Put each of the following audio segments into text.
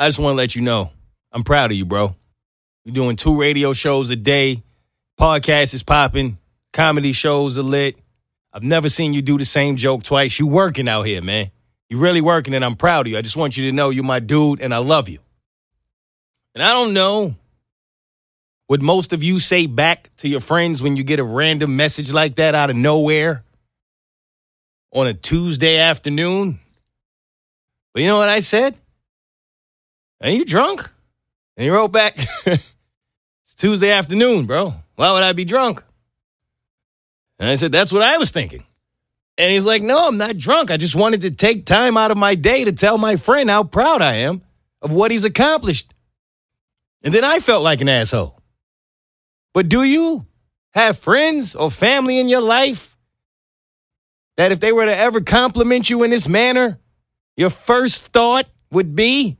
I just want to let you know I'm proud of you, bro. You're doing two radio shows a day, podcast is popping, comedy shows are lit. I've never seen you do the same joke twice. You working out here, man. You really working, and I'm proud of you. I just want you to know you're my dude, and I love you. And I don't know what most of you say back to your friends when you get a random message like that out of nowhere on a Tuesday afternoon. But you know what I said? Are you drunk? And he wrote back, It's Tuesday afternoon, bro. Why would I be drunk? And I said, That's what I was thinking. And he's like, No, I'm not drunk. I just wanted to take time out of my day to tell my friend how proud I am of what he's accomplished. And then I felt like an asshole. But do you have friends or family in your life that if they were to ever compliment you in this manner, your first thought would be,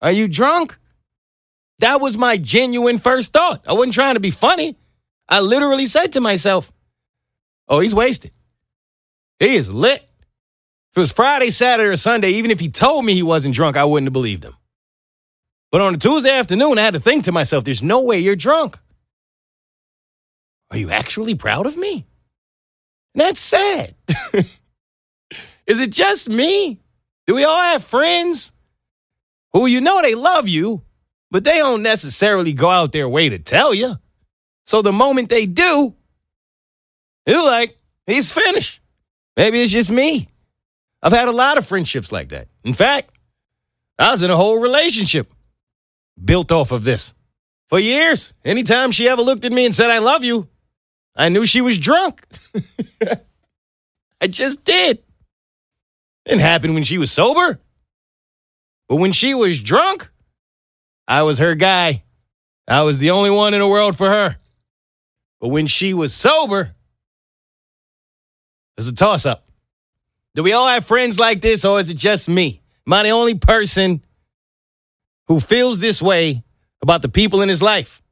Are you drunk? That was my genuine first thought. I wasn't trying to be funny. I literally said to myself, Oh, he's wasted. He is lit. If it was Friday, Saturday, or Sunday, even if he told me he wasn't drunk, I wouldn't have believed him. But on a Tuesday afternoon, I had to think to myself, there's no way you're drunk. Are you actually proud of me? And that's sad. Is it just me? Do we all have friends who you know they love you, but they don't necessarily go out their way to tell you? So the moment they do, you're like, he's finished. Maybe it's just me. I've had a lot of friendships like that. In fact, I was in a whole relationship built off of this. For years, anytime she ever looked at me and said, I love you, I knew she was drunk. I just did. It happened when she was sober. But when she was drunk, I was her guy. I was the only one in the world for her. But when she was sober, it's a toss up. Do we all have friends like this, or is it just me? Am I the only person who feels this way about the people in his life?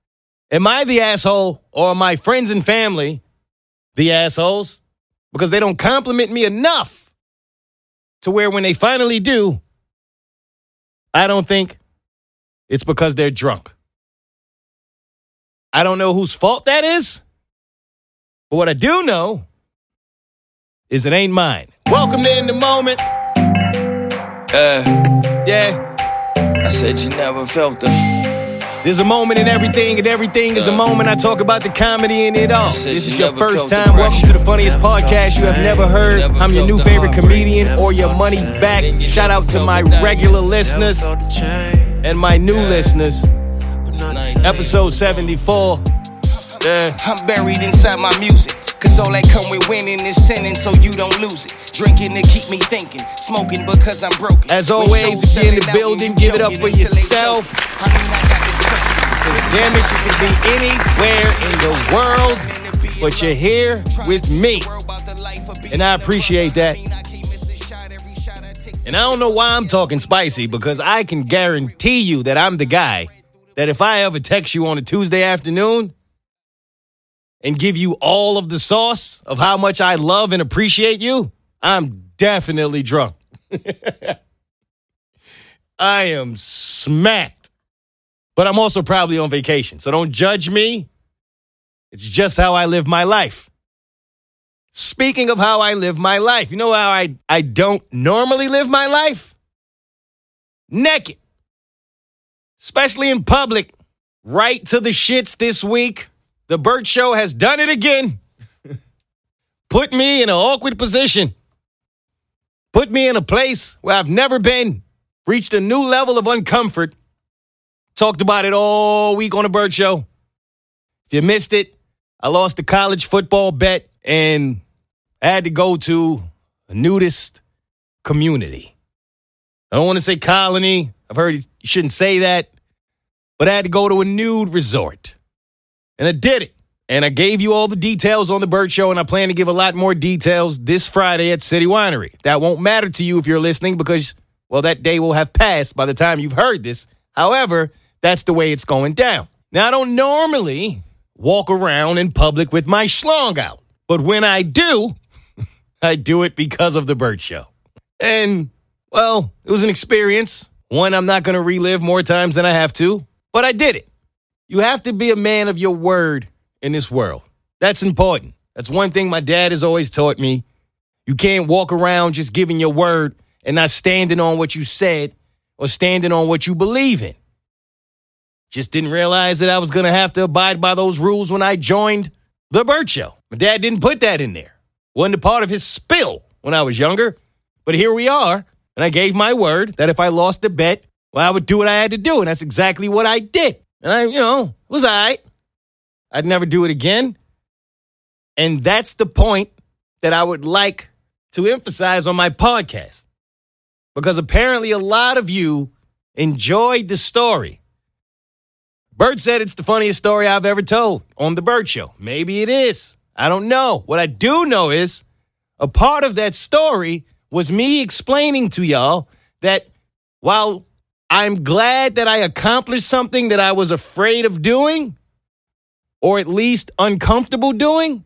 Am I the asshole, or are my friends and family the assholes? Because they don't compliment me enough to where when they finally do, I don't think it's because they're drunk. I don't know whose fault that is, but what I do know is it ain't mine. Welcome to In the Moment. Uh, Yeah, I said you never felt the. There's a moment in everything, and everything is a moment. I talk about the comedy in it all. This is your first time. Welcome to the funniest podcast you have never heard. I'm your new favorite comedian or your money back. Then Shout out to my regular listeners and my new listeners. Episode 74. Yeah. I'm buried inside my music. Cause all that come with winning is sinning, so you don't lose it. Drinking to keep me thinking, smoking because I'm broken. As always, shows if you're in the building, give it up for yourself. I mean, I it, you can be anywhere in the world, but you're here with me. And I appreciate that. And I don't know why I'm talking spicy because I can guarantee you that I'm the guy that if I ever text you on a Tuesday afternoon and give you all of the sauce of how much I love and appreciate you, I'm definitely drunk. I am smacked. But I'm also probably on vacation. So don't judge me. It's just how I live my life. Speaking of how I live my life, you know how I, I don't normally live my life? Naked. Especially in public. Right to the shits this week. The Burt Show has done it again. Put me in an awkward position. Put me in a place where I've never been. Reached a new level of uncomfort. Talked about it all week on the Bert Show. If you missed it, I lost the college football bet and I had to go to a nudist community. I don't want to say colony. I've heard you shouldn't say that, but I had to go to a nude resort. And I did it. And I gave you all the details on the Bert Show, and I plan to give a lot more details this Friday at City Winery. That won't matter to you if you're listening because, well, that day will have passed by the time you've heard this. However, that's the way it's going down. Now, I don't normally walk around in public with my schlong out, but when I do, I do it because of the Bert Show. And, well, it was an experience. One I'm not going to relive more times than I have to, but I did it. You have to be a man of your word in this world. That's important. That's one thing my dad has always taught me. You can't walk around just giving your word and not standing on what you said or standing on what you believe in. Just didn't realize that I was going to have to abide by those rules when I joined The Bert Show. My dad didn't put that in there. Wasn't a part of his spill when I was younger. But here we are. And I gave my word that if I lost the bet, well, I would do what I had to do. And that's exactly what I did. And I, you know, was all right. I'd never do it again. And that's the point that I would like to emphasize on my podcast. Because apparently a lot of you enjoyed the story. Bert said it's the funniest story I've ever told on The Bert Show. Maybe it is. I don't know. What I do know is a part of that story was me explaining to y'all that while I'm glad that I accomplished something that I was afraid of doing, or at least uncomfortable doing,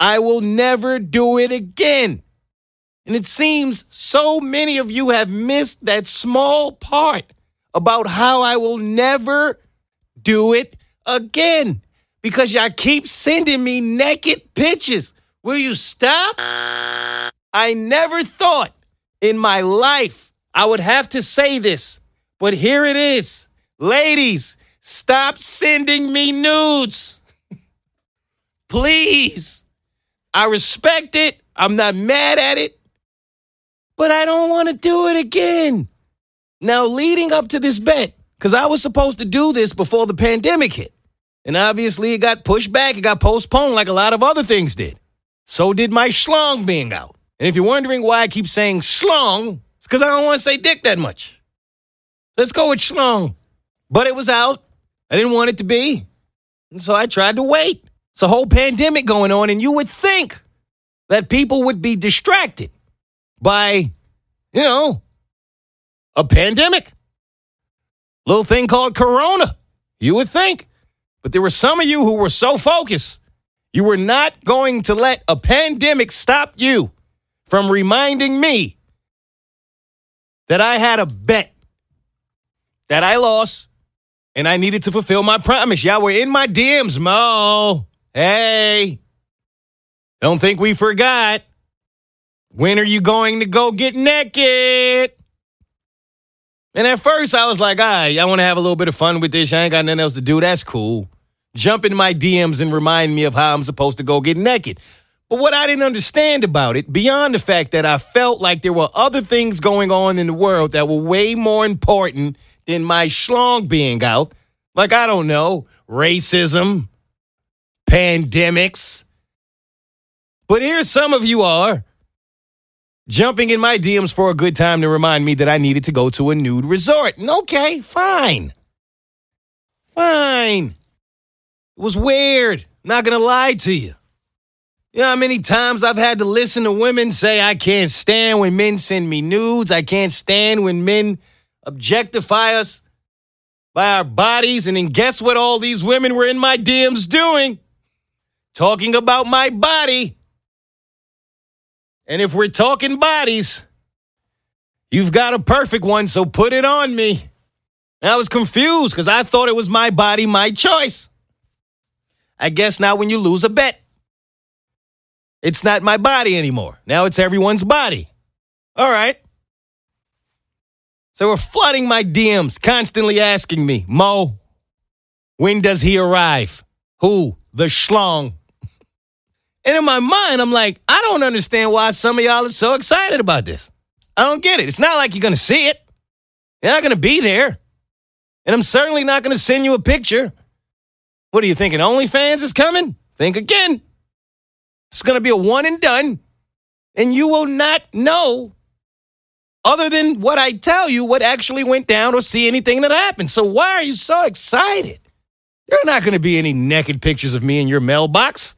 I will never do it again. And it seems so many of you have missed that small part about how I will never do it again because y'all keep sending me naked pictures. Will you stop? I never thought in my life I would have to say this, but here it is. Ladies, stop sending me nudes. Please. I respect it. I'm not mad at it, but I don't want to do it again. Now, leading up to this bet, because I was supposed to do this before the pandemic hit. And obviously, it got pushed back, it got postponed like a lot of other things did. So did my schlong being out. And if you're wondering why I keep saying schlong, it's because I don't want to say dick that much. Let's go with schlong. But it was out. I didn't want it to be. And so I tried to wait. It's a whole pandemic going on, and you would think that people would be distracted by, you know, a pandemic. Little thing called Corona. You would think. But there were some of you who were so focused, you were not going to let a pandemic stop you from reminding me that I had a bet that I lost and I needed to fulfill my promise. Y'all were in my DMs, Mo. Hey, don't think we forgot. When are you going to go get naked? And at first, I was like, all right, I want to have a little bit of fun with this. I ain't got nothing else to do. That's cool. Jump in my DMs and remind me of how I'm supposed to go get naked. But what I didn't understand about it, beyond the fact that I felt like there were other things going on in the world that were way more important than my schlong being out, like, I don't know, racism, pandemics. But here some of you are jumping in my DMs for a good time to remind me that I needed to go to a nude resort. And okay, fine. Fine. It was weird. Not gonna lie to you. You know how many times I've had to listen to women say, I can't stand when men send me nudes. I can't stand when men objectify us by our bodies. And then guess what all these women were in my DMs doing? Talking about my body. And if we're talking bodies, you've got a perfect one, so put it on me. And I was confused because I thought it was my body, my choice. I guess now when you lose a bet, it's not my body anymore. Now it's everyone's body. All right. So we're flooding my DMs, constantly asking me, Mo, when does he arrive? Who? The schlong. And in my mind, I'm like, I don't understand why some of y'all are so excited about this. I don't get it. It's not like you're going to see it. You're not going to be there. And I'm certainly not going to send you a picture. What are you thinking? OnlyFans is coming? Think again. It's going to be a one and done. And you will not know other than what I tell you, what actually went down or see anything that happened. So why are you so excited? There are not going to be any naked pictures of me in your mailbox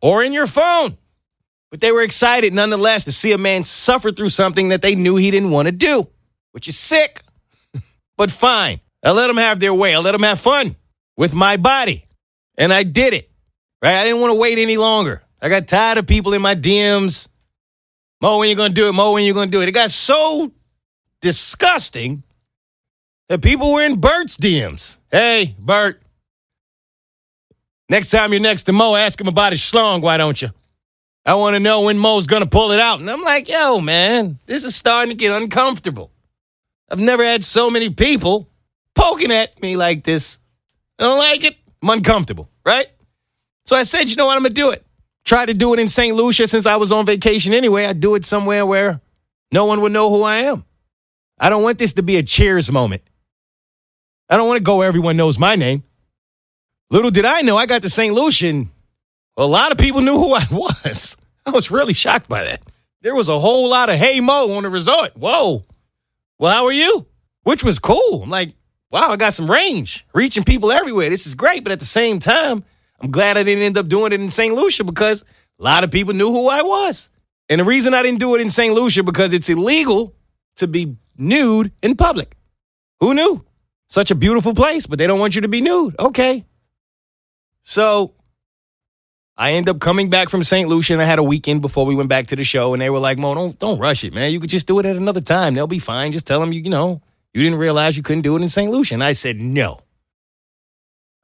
or in your phone. But they were excited nonetheless to see a man suffer through something that they knew he didn't want to do, which is sick. but fine. I let them have their way. I let them have fun with my body. And I did it. Right? I didn't want to wait any longer. I got tired of people in my DMs. Mo, when you gonna do it? Mo, when you gonna do it? It got so disgusting that people were in Bert's DMs. Hey, Bert. Next time you're next to Mo, ask him about his schlong, why don't you? I want to know when Mo's gonna pull it out. And I'm like, yo, man, this is starting to get uncomfortable. I've never had so many people poking at me like this. I don't like it. I'm uncomfortable, right? So I said, you know what? I'm gonna do it. Try to do it in St. Lucia since I was on vacation anyway. I'd do it somewhere where no one would know who I am. I don't want this to be a cheers moment. I don't want to go where everyone knows my name. Little did I know, I got to St. Lucian. A lot of people knew who I was. I was really shocked by that. There was a whole lot of hey Mo on the resort. Whoa. Well, how are you? Which was cool. I'm like, wow, I got some range, reaching people everywhere. This is great. But at the same time, I'm glad I didn't end up doing it in St. Lucia because a lot of people knew who I was. And the reason I didn't do it in St. Lucia because it's illegal to be nude in public. Who knew? Such a beautiful place, but they don't want you to be nude. Okay. So I end up coming back from St. Lucia and I had a weekend before we went back to the show and they were like, Mo, don't don't rush it, man. You could just do it at another time. They'll be fine. Just tell them you, you know, you didn't realize you couldn't do it in St. Lucia. And I said, No.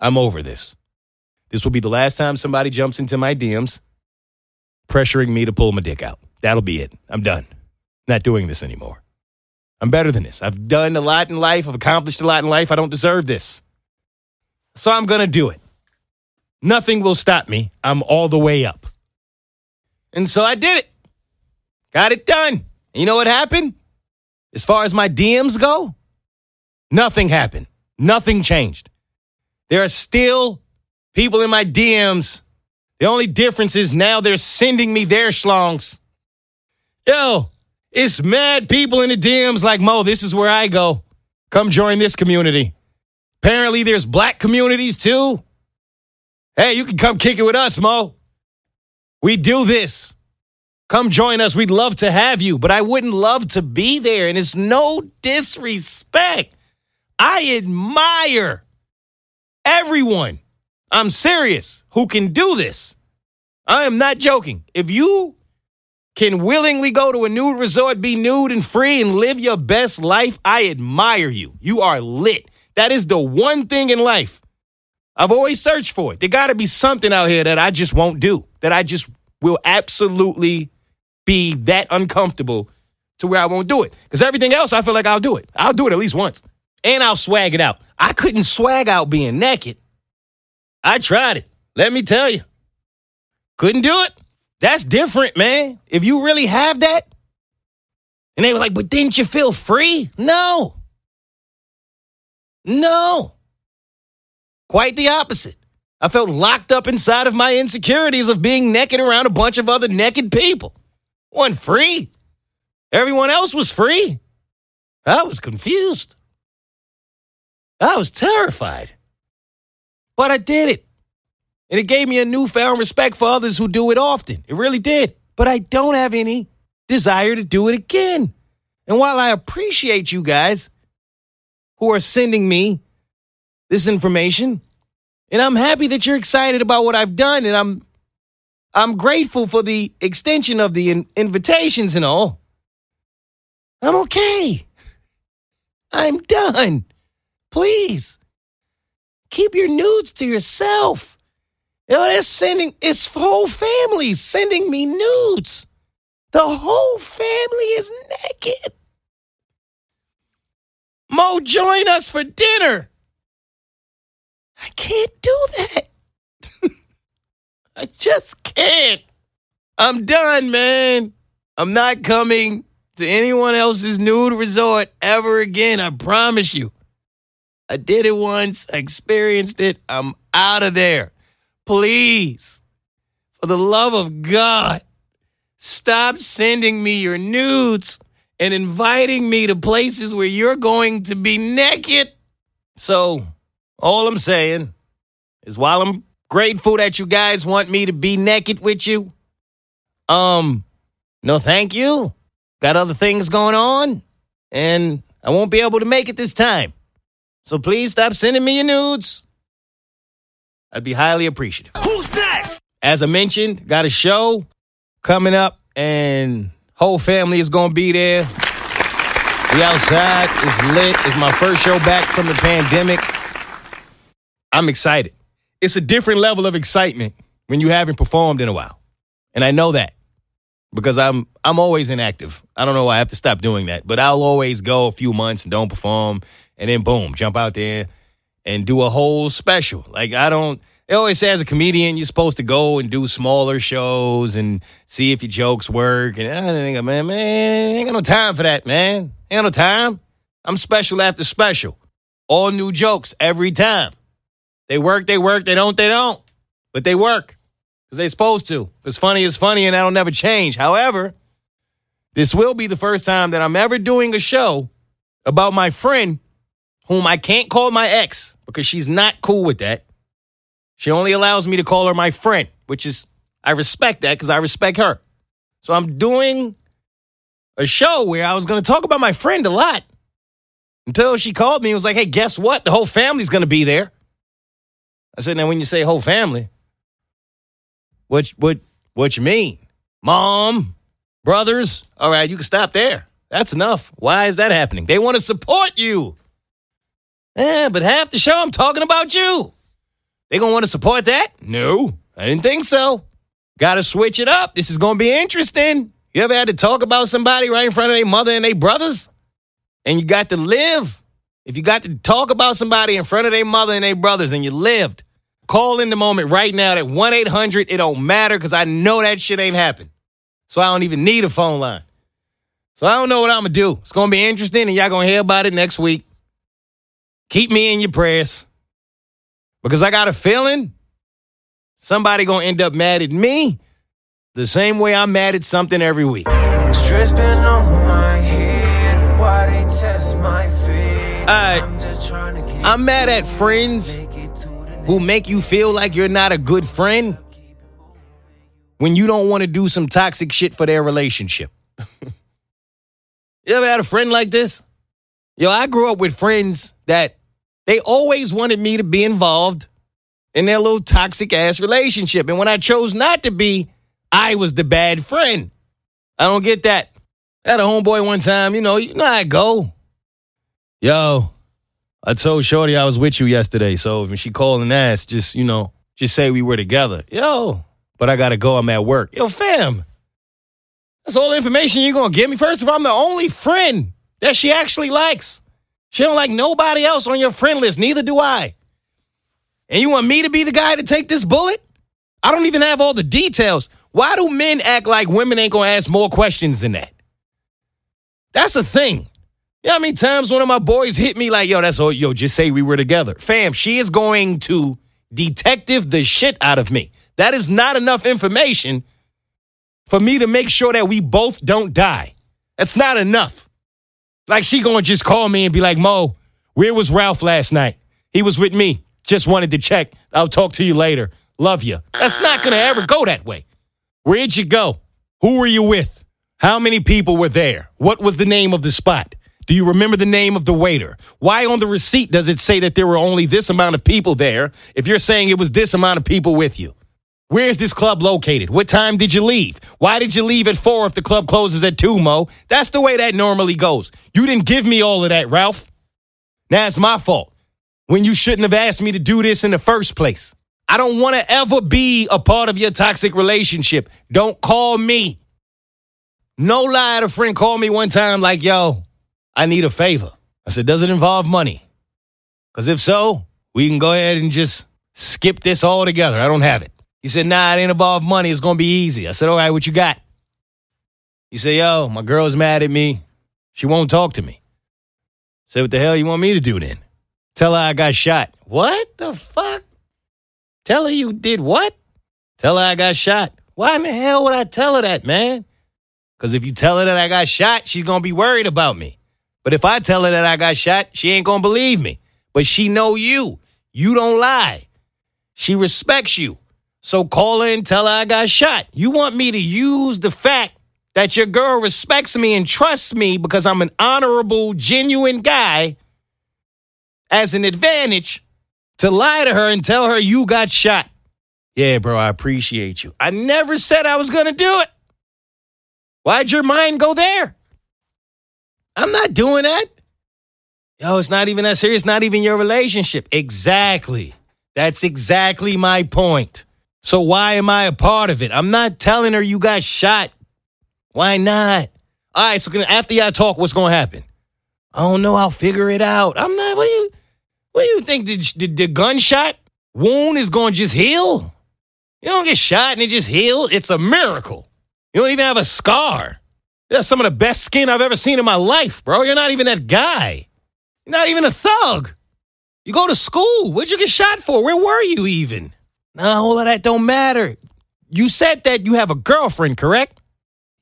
I'm over this. This will be the last time somebody jumps into my DMs pressuring me to pull my dick out. That'll be it. I'm done. Not doing this anymore. I'm better than this. I've done a lot in life. I've accomplished a lot in life. I don't deserve this. So I'm going to do it. Nothing will stop me. I'm all the way up. And so I did it. Got it done. And you know what happened? As far as my DMs go, nothing happened. Nothing changed. There are still people in my DMs. The only difference is now they're sending me their schlongs. Yo, it's mad people in the DMs like, Mo, this is where I go. Come join this community. Apparently, there's black communities too. Hey, you can come kick it with us, Mo. We do this. Come join us. We'd love to have you, but I wouldn't love to be there. And it's no disrespect. I admire everyone I'm serious. Who can do this? I am not joking. If you can willingly go to a nude resort, be nude and free, and live your best life, I admire you. You are lit. That is the one thing in life I've always searched for it. There got to be something out here that I just won't do, that I just will absolutely be that uncomfortable to where I won't do it. Because everything else, I feel like I'll do it. I'll do it at least once. And I'll swag it out. I couldn't swag out being naked. I tried it. Let me tell you. Couldn't do it. That's different, man. If you really have that. And they were like, but didn't you feel free? No. No. Quite the opposite. I felt locked up inside of my insecurities of being naked around a bunch of other naked people. One free. Everyone else was free. I was confused. I was terrified. But I did it. And it gave me a newfound respect for others who do it often. It really did. But I don't have any desire to do it again. And while I appreciate you guys who are sending me this information, and I'm happy that you're excited about what I've done, and I'm I'm grateful for the extension of the in- invitations and all. I'm okay. I'm done. Please keep your nudes to yourself. You know, they're sending, it's whole family sending me nudes. The whole family is naked. Mo, join us for dinner. I can't do that. I just can't. I'm done, man. I'm not coming to anyone else's nude resort ever again. I promise you. I did it once. I experienced it. I'm out of there. Please, for the love of God, stop sending me your nudes and inviting me to places where you're going to be naked. So, all I'm saying is while I'm grateful that you guys want me to be naked with you, um, no thank you. Got other things going on, and I won't be able to make it this time. So please stop sending me your nudes. I'd be highly appreciative. Who's next? As I mentioned, got a show coming up, and whole family is gonna be there. The outside. is lit. It's my first show back from the pandemic. I'm excited. It's a different level of excitement when you haven't performed in a while. And I know that because I'm I'm always inactive. I don't know why I have to stop doing that, but I'll always go a few months and don't perform and then boom, jump out there and do a whole special. Like I don't they always say as a comedian you're supposed to go and do smaller shows and see if your jokes work and I think man, man, ain't got no time for that, man. Ain't got no time. I'm special after special. All new jokes every time. They work, they work, they don't, they don't. But they work because they're supposed to. Because funny is funny and that'll never change. However, this will be the first time that I'm ever doing a show about my friend whom I can't call my ex because she's not cool with that. She only allows me to call her my friend, which is, I respect that because I respect her. So I'm doing a show where I was going to talk about my friend a lot until she called me and was like, hey, guess what? The whole family's going to be there. I said, now when you say whole family, what what what you mean? Mom, brothers? All right, you can stop there. That's enough. Why is that happening? They want to support you. Yeah, but half the show I'm talking about you. They gonna want to support that? No, I didn't think so. Gotta switch it up. This is gonna be interesting. You ever had to talk about somebody right in front of their mother and their brothers? And you got to live. If you got to talk about somebody in front of their mother and their brothers and you lived, call in the moment right now at 1 800. It don't matter because I know that shit ain't happened. So I don't even need a phone line. So I don't know what I'm going to do. It's going to be interesting and y'all going to hear about it next week. Keep me in your prayers because I got a feeling somebody going to end up mad at me the same way I'm mad at something every week. Stress been on my head. Why they test my faith? Alright. I'm just trying to get I'm mad at friends who make you feel like you're not a good friend when you don't want to do some toxic shit for their relationship. you ever had a friend like this? Yo, I grew up with friends that they always wanted me to be involved in their little toxic ass relationship. And when I chose not to be, I was the bad friend. I don't get that. I had a homeboy one time, you know, you know I go. Yo, I told Shorty I was with you yesterday. So when she called and asked, just, you know, just say we were together. Yo, but I gotta go. I'm at work. Yo, fam. That's all the information you're gonna give me. First of all, I'm the only friend that she actually likes. She don't like nobody else on your friend list. Neither do I. And you want me to be the guy to take this bullet? I don't even have all the details. Why do men act like women ain't gonna ask more questions than that? That's a thing. You know how many times one of my boys hit me like, yo, that's all, yo, just say we were together. Fam, she is going to detective the shit out of me. That is not enough information for me to make sure that we both don't die. That's not enough. Like she gonna just call me and be like, Mo, where was Ralph last night? He was with me. Just wanted to check. I'll talk to you later. Love you. That's not gonna ever go that way. Where'd you go? Who were you with? How many people were there? What was the name of the spot? Do you remember the name of the waiter? Why on the receipt does it say that there were only this amount of people there if you're saying it was this amount of people with you? Where's this club located? What time did you leave? Why did you leave at four if the club closes at two, Mo? That's the way that normally goes. You didn't give me all of that, Ralph. Now it's my fault when you shouldn't have asked me to do this in the first place. I don't want to ever be a part of your toxic relationship. Don't call me. No lie, a friend call me one time like, yo, I need a favor. I said, does it involve money? Because if so, we can go ahead and just skip this all together. I don't have it. He said, nah, it ain't involve money. It's going to be easy. I said, all right, what you got? He said, yo, my girl's mad at me. She won't talk to me. I said, what the hell you want me to do then? Tell her I got shot. What the fuck? Tell her you did what? Tell her I got shot. Why in the hell would I tell her that, man? Because if you tell her that I got shot, she's gonna be worried about me. But if I tell her that I got shot, she ain't gonna believe me. But she know you. You don't lie. She respects you. So call her and tell her I got shot. You want me to use the fact that your girl respects me and trusts me because I'm an honorable, genuine guy as an advantage to lie to her and tell her you got shot. Yeah, bro, I appreciate you. I never said I was going to do it. Why'd your mind go there? I'm not doing that. Yo, it's not even that serious, not even your relationship. Exactly. That's exactly my point. So why am I a part of it? I'm not telling her you got shot. Why not? All right, so can, after y'all talk, what's going to happen? I don't know. I'll figure it out. I'm not. What do you? What do you think? The, the, the gunshot wound is going to just heal? You don't get shot and it just healed. It's a miracle. You don't even have a scar. That's some of the best skin I've ever seen in my life, bro. You're not even that guy. You're not even a thug. You go to school. What'd you get shot for? Where were you even? Nah, all of that don't matter. You said that you have a girlfriend, correct?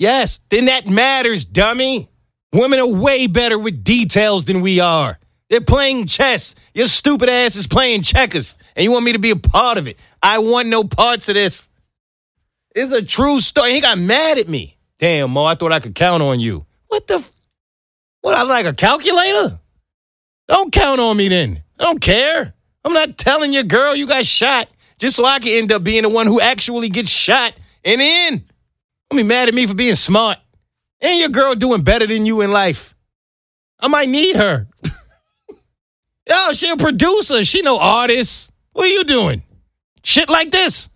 Yes, then that matters, dummy. Women are way better with details than we are. They're playing chess. Your stupid ass is playing checkers, and you want me to be a part of it. I want no parts of this. It's a true story. He got mad at me. Damn, Mo, I thought I could count on you. What the? F- what, I like a calculator? Don't count on me then. I don't care. I'm not telling your girl you got shot just so I can end up being the one who actually gets shot and in. Don't be mad at me for being smart. And your girl doing better than you in life. I might need her. Yo, she a producer. She no artist. What are you doing? Shit like this.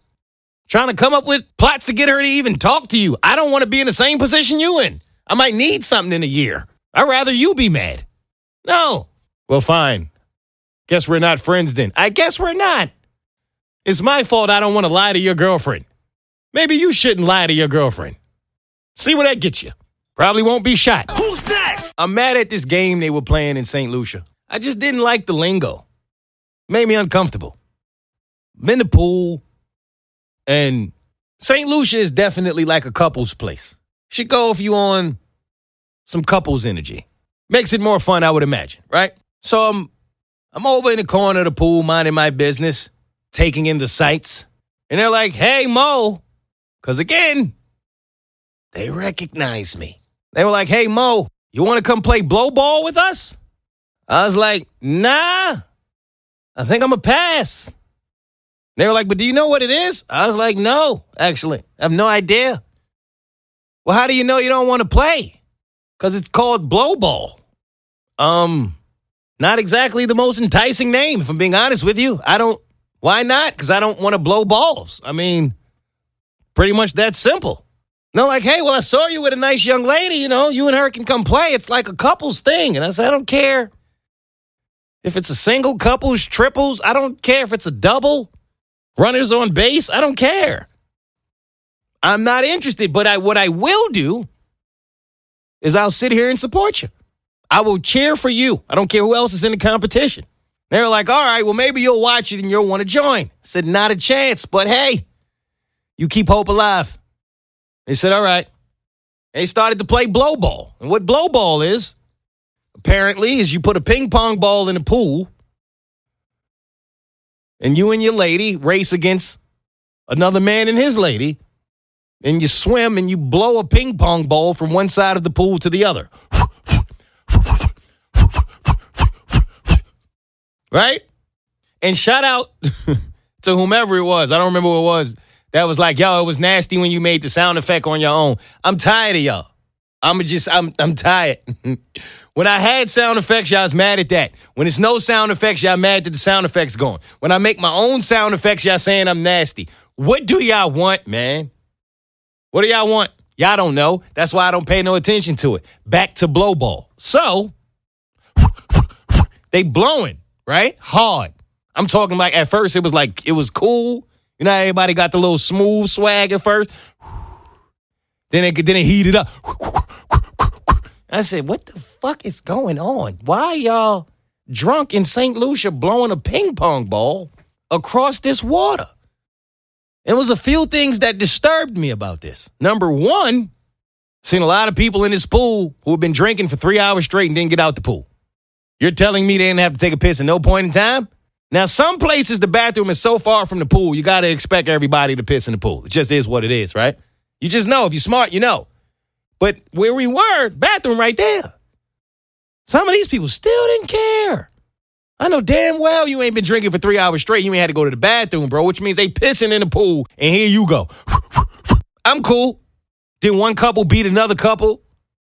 Trying to come up with plots to get her to even talk to you. I don't want to be in the same position you in. I might need something in a year. I'd rather you be mad. No. Well, fine. Guess we're not friends then. I guess we're not. It's my fault I don't want to lie to your girlfriend. Maybe you shouldn't lie to your girlfriend. See where that gets you. Probably won't be shot. Who's next? I'm mad at this game they were playing in St. Lucia. I just didn't like the lingo. Made me uncomfortable. Been to pool, and St. Lucia is definitely like a couple's place. Should go if you on some couples energy. Makes it more fun, I would imagine, right? So I'm I'm over in the corner of the pool, minding my business, taking in the sights, and they're like, "Hey, Mo," because again, they recognize me. They were like, "Hey, Mo, you want to come play blow ball with us?" I was like, "Nah, I think I'm a pass." They were like, but do you know what it is? I was like, no, actually. I have no idea. Well, how do you know you don't want to play? Because it's called blow ball. Um, not exactly the most enticing name, if I'm being honest with you. I don't, why not? Because I don't want to blow balls. I mean, pretty much that simple. No, like, hey, well, I saw you with a nice young lady, you know, you and her can come play. It's like a couples thing. And I said, I don't care if it's a single, couples, triples. I don't care if it's a double runners on base. I don't care. I'm not interested, but I what I will do is I'll sit here and support you. I will cheer for you. I don't care who else is in the competition. They were like, all right, well, maybe you'll watch it and you'll want to join. I said, not a chance, but hey, you keep hope alive. They said, all right. They started to play blow ball. And what blow ball is, apparently, is you put a ping pong ball in a pool and you and your lady race against another man and his lady, and you swim and you blow a ping pong ball from one side of the pool to the other. Right? And shout out to whomever it was. I don't remember who it was. That was like, yo, it was nasty when you made the sound effect on your own. I'm tired of y'all. I'm just, I'm, I'm tired. when I had sound effects, y'all was mad at that. When it's no sound effects, y'all mad that the sound effects going. When I make my own sound effects, y'all saying I'm nasty. What do y'all want, man? What do y'all want? Y'all don't know. That's why I don't pay no attention to it. Back to blow ball. So they blowing, right? Hard. I'm talking like at first it was like it was cool. You know, everybody got the little smooth swag at first. Then it then it heated up. I said, "What the fuck is going on? Why y'all drunk in St. Lucia blowing a ping pong ball across this water?" It was a few things that disturbed me about this. Number one, Seen a lot of people in this pool who have been drinking for three hours straight and didn't get out the pool. You're telling me they didn't have to take a piss at no point in time? Now, some places the bathroom is so far from the pool, you got to expect everybody to piss in the pool. It just is what it is, right? You just know. If you're smart, you know. But where we were, bathroom right there. Some of these people still didn't care. I know damn well you ain't been drinking for three hours straight. You ain't had to go to the bathroom, bro, which means they pissing in the pool, and here you go. I'm cool. Then one couple beat another couple,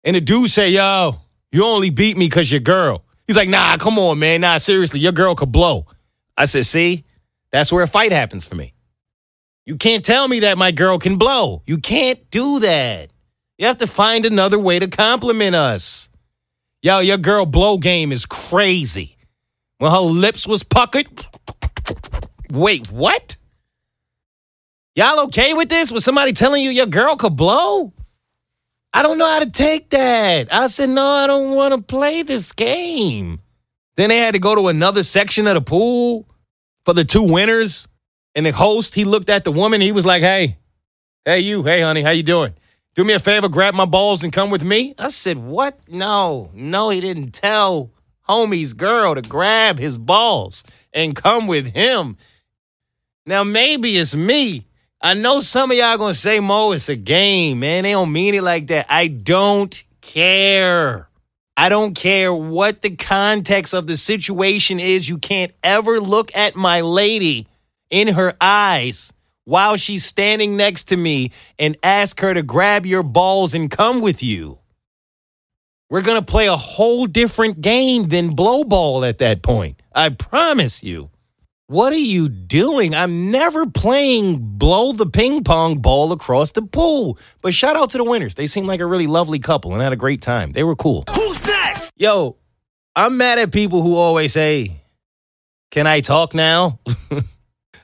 and the dude say, yo, you only beat me because you're girl. He's like, nah, come on, man. Nah, seriously, your girl could blow. I said, see, that's where a fight happens for me. You can't tell me that my girl can blow. You can't do that. You have to find another way to compliment us. Yo, your girl blow game is crazy. When her lips was puckered. Wait, what? Y'all okay with this? Was somebody telling you your girl could blow? I don't know how to take that. I said, no, I don't want to play this game. Then they had to go to another section of the pool for the two winners. And the host, he looked at the woman. He was like, hey, hey, you, hey, honey, how you doing? Do me a favor, grab my balls and come with me. I said, what? No, no, he didn't tell homie's girl to grab his balls and come with him. Now, maybe it's me. I know some of y'all gonna say, Mo, it's a game, man. They don't mean it like that. I don't care. I don't care what the context of the situation is. You can't ever look at my lady in her eyes while she's standing next to me and ask her to grab your balls and come with you. We're going to play a whole different game than blow ball at that point. I promise you. What are you doing? I'm never playing blow the ping pong ball across the pool. But shout out to the winners. They seemed like a really lovely couple and had a great time. They were cool. Who's next? Yo, I'm mad at people who always say, Can I talk now?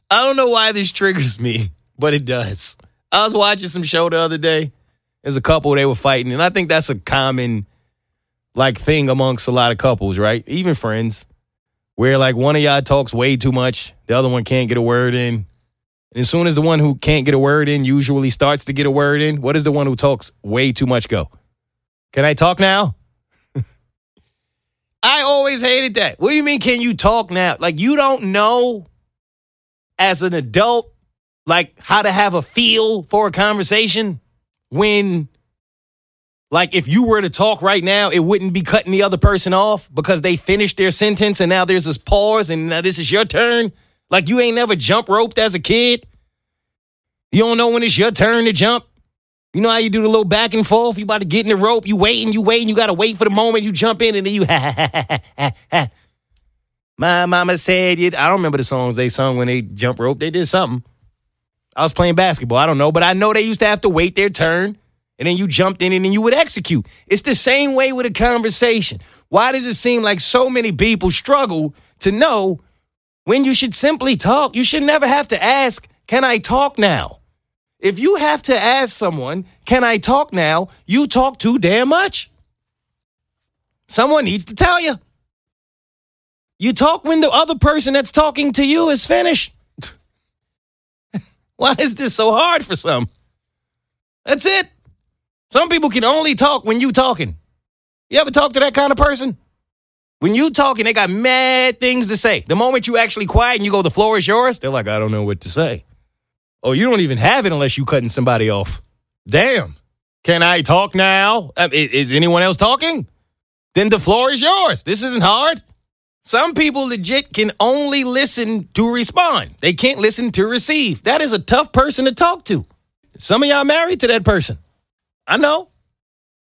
I don't know why this triggers me, but it does. I was watching some show the other day. There's a couple they were fighting, and I think that's a common like thing amongst a lot of couples, right? Even friends where like one of y'all talks way too much, the other one can't get a word in. And as soon as the one who can't get a word in usually starts to get a word in, what does the one who talks way too much go? Can I talk now? I always hated that. What do you mean, can you talk now? Like, you don't know as an adult, like, how to have a feel for a conversation when like if you were to talk right now, it wouldn't be cutting the other person off because they finished their sentence and now there's this pause and now this is your turn. Like you ain't never jump roped as a kid. You don't know when it's your turn to jump. You know how you do the little back and forth? You about to get in the rope, you waiting, you waiting, you gotta wait for the moment you jump in and then you ha ha ha ha ha. My mama said you I don't remember the songs they sung when they jump rope. They did something. I was playing basketball. I don't know, but I know they used to have to wait their turn and then you jumped in and then you would execute. It's the same way with a conversation. Why does it seem like so many people struggle to know when you should simply talk? You should never have to ask, Can I talk now? If you have to ask someone, Can I talk now? You talk too damn much. Someone needs to tell you. You talk when the other person that's talking to you is finished. Why is this so hard for some? That's it. Some people can only talk when you talking. You ever talk to that kind of person? When you talking, they got mad things to say. The moment you actually quiet and you go, the floor is yours, they're like, I don't know what to say. Oh, you don't even have it unless you cutting somebody off. Damn. Can I talk now? Um, is, is anyone else talking? Then the floor is yours. This isn't hard. Some people legit can only listen to respond. They can't listen to receive. That is a tough person to talk to. Some of y'all married to that person. I know.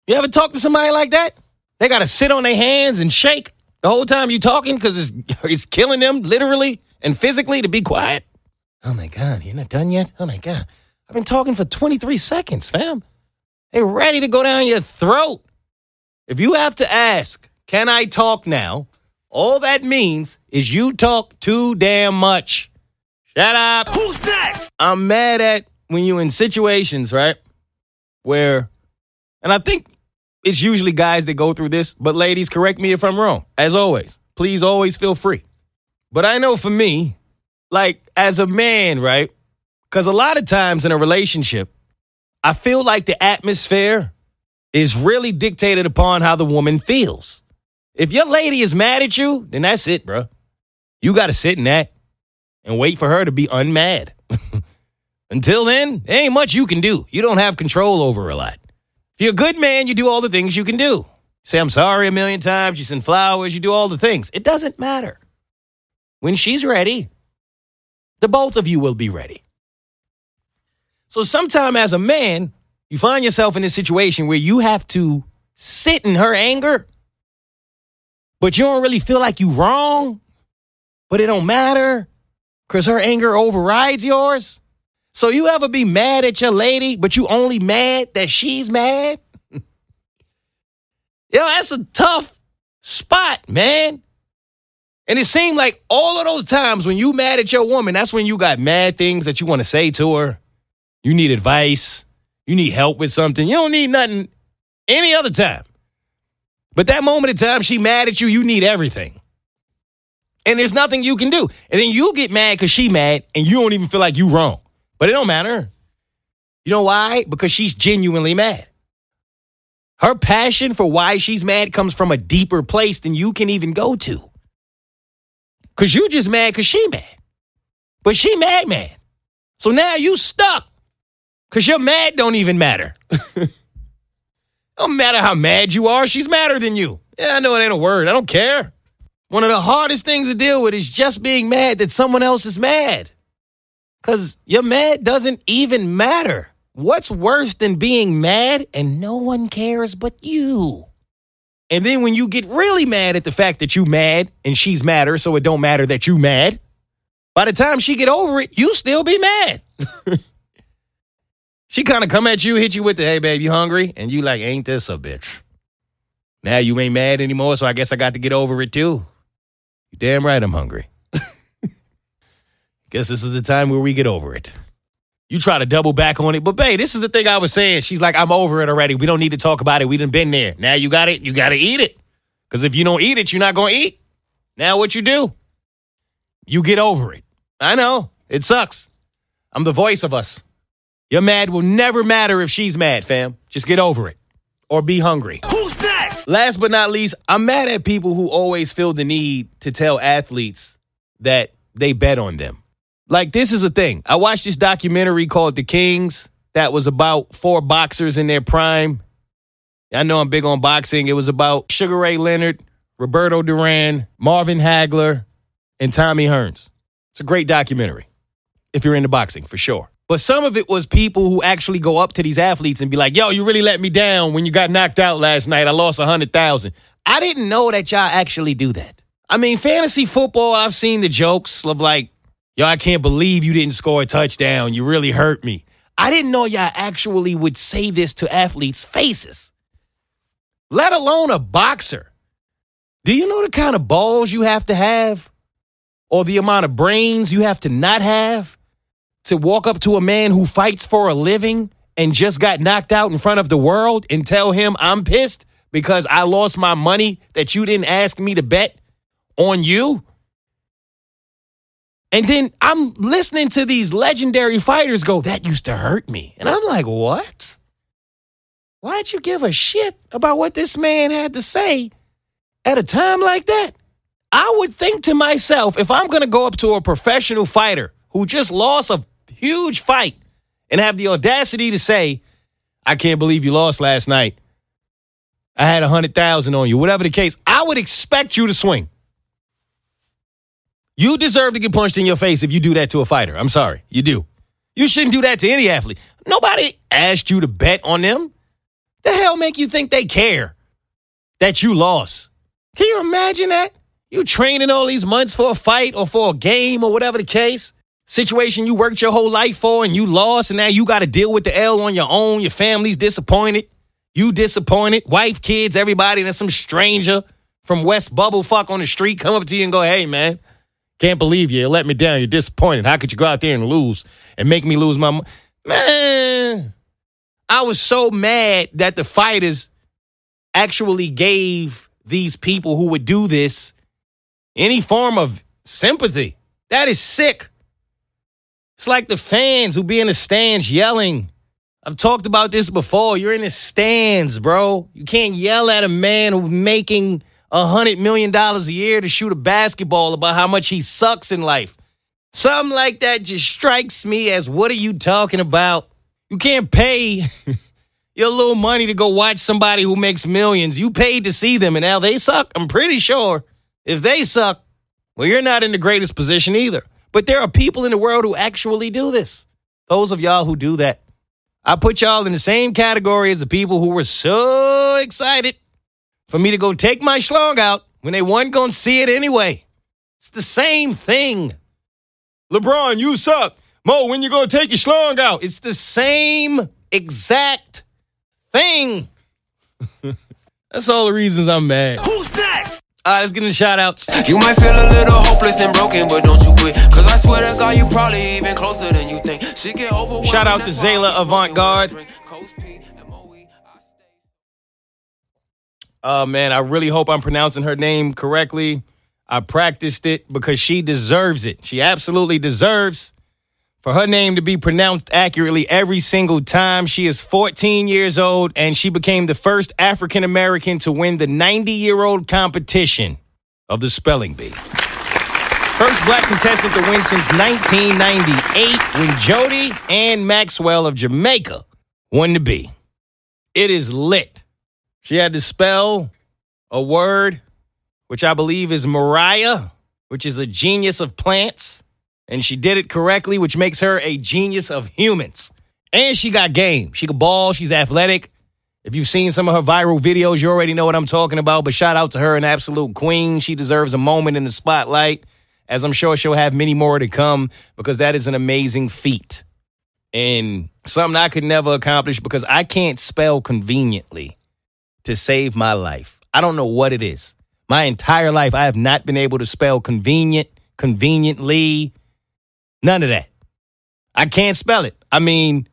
You ever talk to somebody like that? They got to sit on their hands and shake the whole time you talking because it's, it's killing them literally and physically to be quiet. Oh my God, you're not done yet? Oh my God. I've been talking for 23 seconds, fam. They ready to go down your throat. If you have to ask, can I talk now? All that means is you talk too damn much. Shut up. Who's next? I'm mad at when you're in situations, right? Where, and I think it's usually guys that go through this, but ladies, correct me if I'm wrong. As always, please always feel free. But I know for me, like as a man, right? Because a lot of times in a relationship, I feel like the atmosphere is really dictated upon how the woman feels. If your lady is mad at you, then that's it, bro. You got to sit in that and wait for her to be unmad. Until then, ain't much you can do. You don't have control over a lot. If you're a good man, you do all the things you can do. Say, I'm sorry a million times. You send flowers. You do all the things. It doesn't matter. When she's ready, the both of you will be ready. So, sometime as a man, you find yourself in a situation where you have to sit in her anger, but you don't really feel like you wrong, but it don't matter because her anger overrides yours. So you ever be mad at your lady, but you only mad that she's mad? Yo, that's a tough spot, man. And it seemed like all of those times when you mad at your woman, that's when you got mad things that you want to say to her. You need advice. You need help with something. You don't need nothing any other time. But that moment in time she mad at you, you need everything. And there's nothing you can do. And then you get mad because she mad and you don't even feel like you wrong. But it don't matter. You know why? Because she's genuinely mad. Her passion for why she's mad comes from a deeper place than you can even go to. Cause you just mad cause she mad. But she mad mad. So now you stuck. Cause your mad don't even matter. don't matter how mad you are, she's madder than you. Yeah, I know it ain't a word. I don't care. One of the hardest things to deal with is just being mad that someone else is mad. Because your mad doesn't even matter. What's worse than being mad and no one cares but you? And then when you get really mad at the fact that you mad and she's madder, so it don't matter that you mad, by the time she get over it, you still be mad. she kind of come at you, hit you with the, hey, babe, you hungry? And you like, ain't this a bitch? Now you ain't mad anymore, so I guess I got to get over it too. You damn right I'm hungry. Guess this is the time where we get over it. You try to double back on it, but babe, this is the thing I was saying. She's like, I'm over it already. We don't need to talk about it. We done been there. Now you got it. You got to eat it. Because if you don't eat it, you're not going to eat. Now what you do? You get over it. I know. It sucks. I'm the voice of us. Your mad will never matter if she's mad, fam. Just get over it. Or be hungry. Who's next? Last but not least, I'm mad at people who always feel the need to tell athletes that they bet on them. Like, this is a thing. I watched this documentary called The Kings that was about four boxers in their prime. I know I'm big on boxing. It was about Sugar Ray Leonard, Roberto Duran, Marvin Hagler, and Tommy Hearns. It's a great documentary if you're into boxing, for sure. But some of it was people who actually go up to these athletes and be like, yo, you really let me down when you got knocked out last night. I lost a 100000 I didn't know that y'all actually do that. I mean, fantasy football, I've seen the jokes of like, Yo, I can't believe you didn't score a touchdown. You really hurt me. I didn't know y'all actually would say this to athletes' faces, let alone a boxer. Do you know the kind of balls you have to have or the amount of brains you have to not have to walk up to a man who fights for a living and just got knocked out in front of the world and tell him I'm pissed because I lost my money that you didn't ask me to bet on you? And then I'm listening to these legendary fighters go, that used to hurt me. And I'm like, what? Why'd you give a shit about what this man had to say at a time like that? I would think to myself, if I'm going to go up to a professional fighter who just lost a huge fight and have the audacity to say, I can't believe you lost last night. I had a hundred thousand on you, whatever the case, I would expect you to swing. You deserve to get punched in your face if you do that to a fighter. I'm sorry. You do. You shouldn't do that to any athlete. Nobody asked you to bet on them. The hell make you think they care that you lost? Can you imagine that? You training all these months for a fight or for a game or whatever the case. Situation you worked your whole life for and you lost and now you got to deal with the L on your own. Your family's disappointed. You disappointed. Wife, kids, everybody. And some stranger from West Bubble fuck on the street come up to you and go, hey, man, can't believe you. You let me down. You're disappointed. How could you go out there and lose and make me lose my man? I was so mad that the fighters actually gave these people who would do this any form of sympathy. That is sick. It's like the fans who be in the stands yelling I've talked about this before. You're in the stands, bro. You can't yell at a man who's making a hundred million dollars a year to shoot a basketball about how much he sucks in life. Something like that just strikes me as what are you talking about? You can't pay your little money to go watch somebody who makes millions. You paid to see them, and now they suck. I'm pretty sure if they suck, well, you're not in the greatest position either. But there are people in the world who actually do this. Those of y'all who do that. I put y'all in the same category as the people who were so excited for me to go take my schlong out when they weren't going to see it anyway. It's the same thing. LeBron, you suck. Mo, when you going to take your schlong out? It's the same exact thing. That's all the reasons I'm mad. Who's next? All right, let's get into shout outs. You might feel a little hopeless and broken, but don't you quit. Cause I swear to God, you probably even closer than you think. She get over. Shout out to Zaila Avant-Garde. Oh man, I really hope I'm pronouncing her name correctly. I practiced it because she deserves it. She absolutely deserves for her name to be pronounced accurately every single time. She is 14 years old and she became the first African American to win the 90 year old competition of the spelling bee. First black contestant to win since 1998 when Jody Ann Maxwell of Jamaica won the bee. It is lit. She had to spell a word, which I believe is Murraya, which is a genius of plants. And she did it correctly, which makes her a genius of humans. And she got game. She can ball. She's athletic. If you've seen some of her viral videos, you already know what I'm talking about. But shout out to her, an absolute queen. She deserves a moment in the spotlight, as I'm sure she'll have many more to come because that is an amazing feat. And something I could never accomplish because I can't spell conveniently to save my life. I don't know what it is. My entire life, I have not been able to spell convenient, conveniently, none of that. I can't spell it. I mean,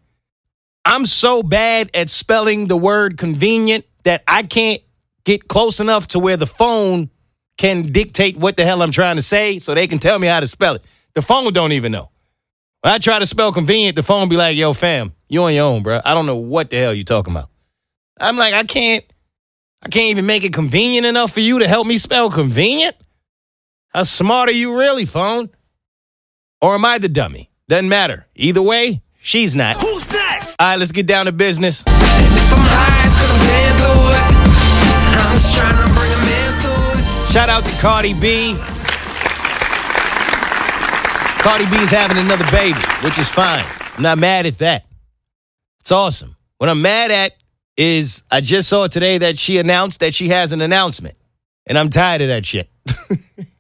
I'm so bad at spelling the word convenient that I can't get close enough to where the phone can dictate what the hell I'm trying to say so they can tell me how to spell it. The phone don't even know. When I try to spell convenient, the phone be like, yo, fam, you on your own, bro. I don't know what the hell you talking about. I'm like, I can't, I can't even make it convenient enough for you to help me spell convenient. How smart are you really, phone? Or am I the dummy? Doesn't matter. Either way, she's not. Who's next? All right, let's get down to business. And if I'm high, it's 'cause I'm paying through it. I'm just trying to bring a man's to it. Shout out to Cardi B. Cardi B is having another baby, which is fine. I'm not mad at that. It's awesome. What I'm mad at is I just saw today that she announced that she has an announcement. And I'm tired of that shit.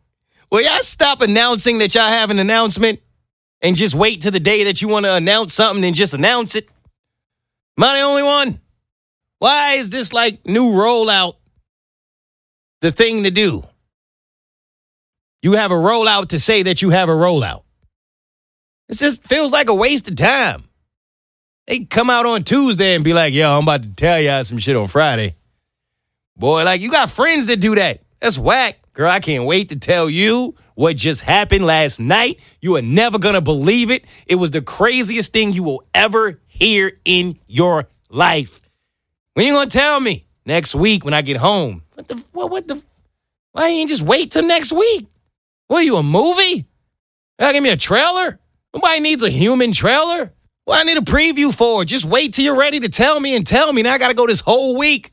Will y'all stop announcing that y'all have an announcement and just wait to the day that you want to announce something and just announce it? Am I the only one? Why is this like new rollout the thing to do? You have a rollout to say that you have a rollout. It just feels like a waste of time. They come out on Tuesday and be like, yo, I'm about to tell y'all some shit on Friday. Boy, like you got friends that do that. That's whack. Girl, I can't wait to tell you what just happened last night. You are never gonna believe it. It was the craziest thing you will ever hear in your life. When you gonna tell me? Next week when I get home. What the what what the why you just wait till next week? What are you, a movie? You give me a trailer? Nobody needs a human trailer. What I need a preview for? Just wait till you're ready to tell me and tell me. Now I gotta go this whole week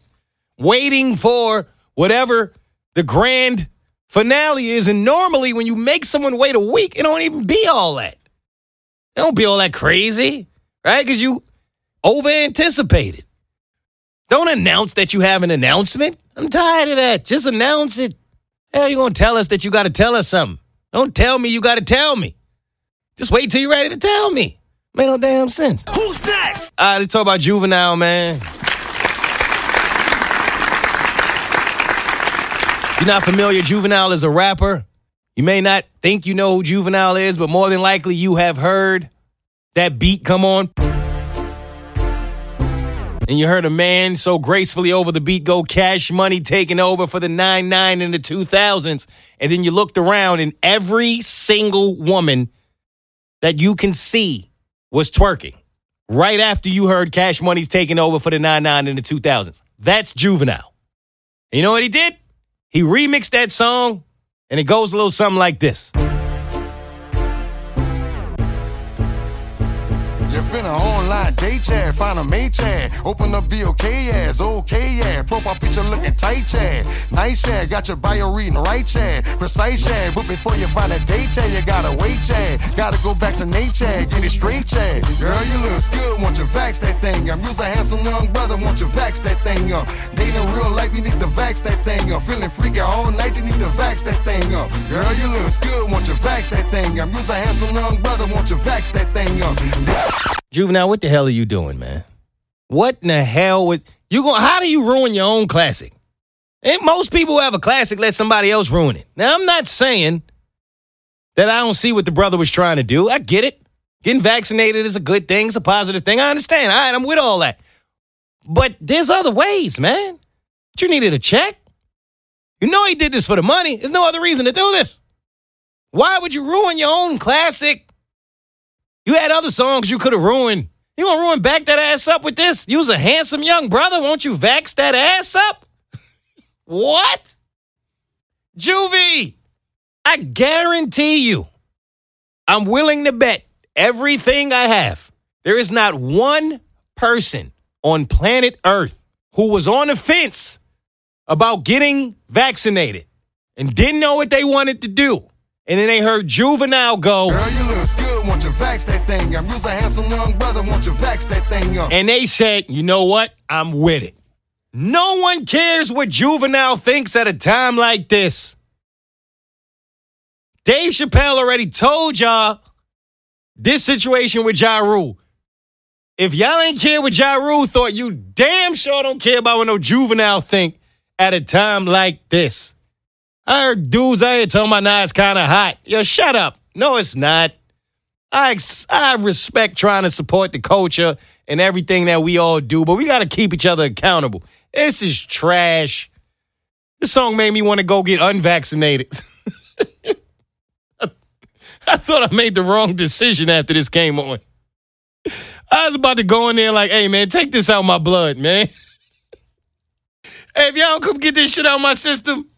waiting for whatever the grand finale is. And normally when you make someone wait a week, it don't even be all that. It don't be all that crazy, right? Because you over anticipated. It. Don't announce that you have an announcement. I'm tired of that. Just announce it. Hell, you gonna tell us that you gotta tell us something. Don't tell me you gotta tell me. Just wait till you're ready to tell me. Made no damn sense. Who's next? All right, let's talk about Juvenile, man. You're not familiar, Juvenile is a rapper. You may not think you know who Juvenile is, but more than likely you have heard that beat come on. And you heard a man so gracefully over the beat go cash money taking over for the 9 9 in the 2000s. And then you looked around and every single woman that you can see was twerking right after you heard Cash Money's taking over for the 99 in the 2000s. That's Juvenile. And you know what he did? He remixed that song, and it goes a little something like this. Finna online date chat, find a mate chat. Open up BOK ass, okay yeah. Profile picture looking tight chat. Nice chat, got your bio reading right chat. Precise chat, but before you find a date chat, you gotta wait chat. Gotta go back to Nate chat, get it straight chat. Girl, you look good, want you vax that thing up. You's a handsome young brother, want you vax that thing up. Dating real life, you need to vax that thing up. Feeling freaky all night, you need to vax that thing up. Girl, you look good, want you vax that thing up. You's a handsome young brother, want you vax that thing up. Juvenile, what the hell are you doing, man? What in the hell was you going? How do you ruin your own classic? And most people who have a classic let somebody else ruin it. Now, I'm not saying that I don't see what the brother was trying to do. I get it. Getting vaccinated is a good thing. It's a positive thing. I understand. All right, I'm with all that. But there's other ways, man. But you needed a check. You know he did this for the money. There's no other reason to do this. Why would you ruin your own classic? You had other songs you could have ruined. You gonna ruin back that ass up with this? You was a handsome young brother. Won't you vax that ass up? what? Juvie, I guarantee you, I'm willing to bet everything I have. There is not one person on planet Earth who was on the fence about getting vaccinated and didn't know what they wanted to do. And then they heard Juvenile go. Girl, want you vax that thing up. You's a handsome young brother, want you vax that thing up. And they said, you know what? I'm with it. No one cares what Juvenile thinks at a time like this. Dave Chappelle already told y'all this situation with Ja Rule. If y'all ain't care what Ja Rule thought, you damn sure don't care about what no Juvenile think at a time like this. I heard dudes out here talking about now it's kind of hot. Yo, shut up. No, it's not. I, I respect trying to support the culture and everything that we all do, but we got to keep each other accountable. This is trash. This song made me want to go get unvaccinated. I thought I made the wrong decision after this came on. I was about to go in there like, hey, man, take this out of my blood, man. hey, if y'all don't come get this shit out of my system,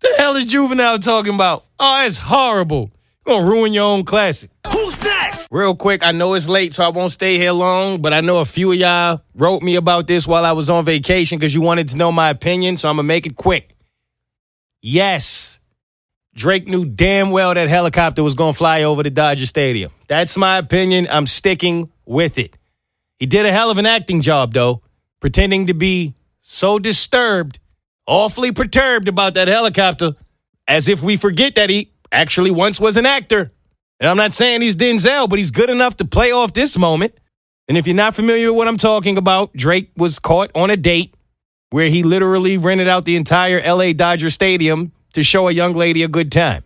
the hell is Juvenile talking about? Oh, it's horrible. You're gonna ruin your own classic. Who's next? Real quick, I know it's late, so I won't stay here long, but I know a few of y'all wrote me about this while I was on vacation because you wanted to know my opinion, so I'm gonna make it quick. Yes, Drake knew damn well that helicopter was gonna fly over the Dodger Stadium. That's my opinion. I'm sticking with it. He did a hell of an acting job, though, pretending to be so disturbed awfully perturbed about that helicopter, as if we forget that he actually once was an actor. And I'm not saying he's Denzel, but he's good enough to play off this moment. And if you're not familiar with what I'm talking about, Drake was caught on a date where he literally rented out the entire LA Dodger Stadium to show a young lady a good time.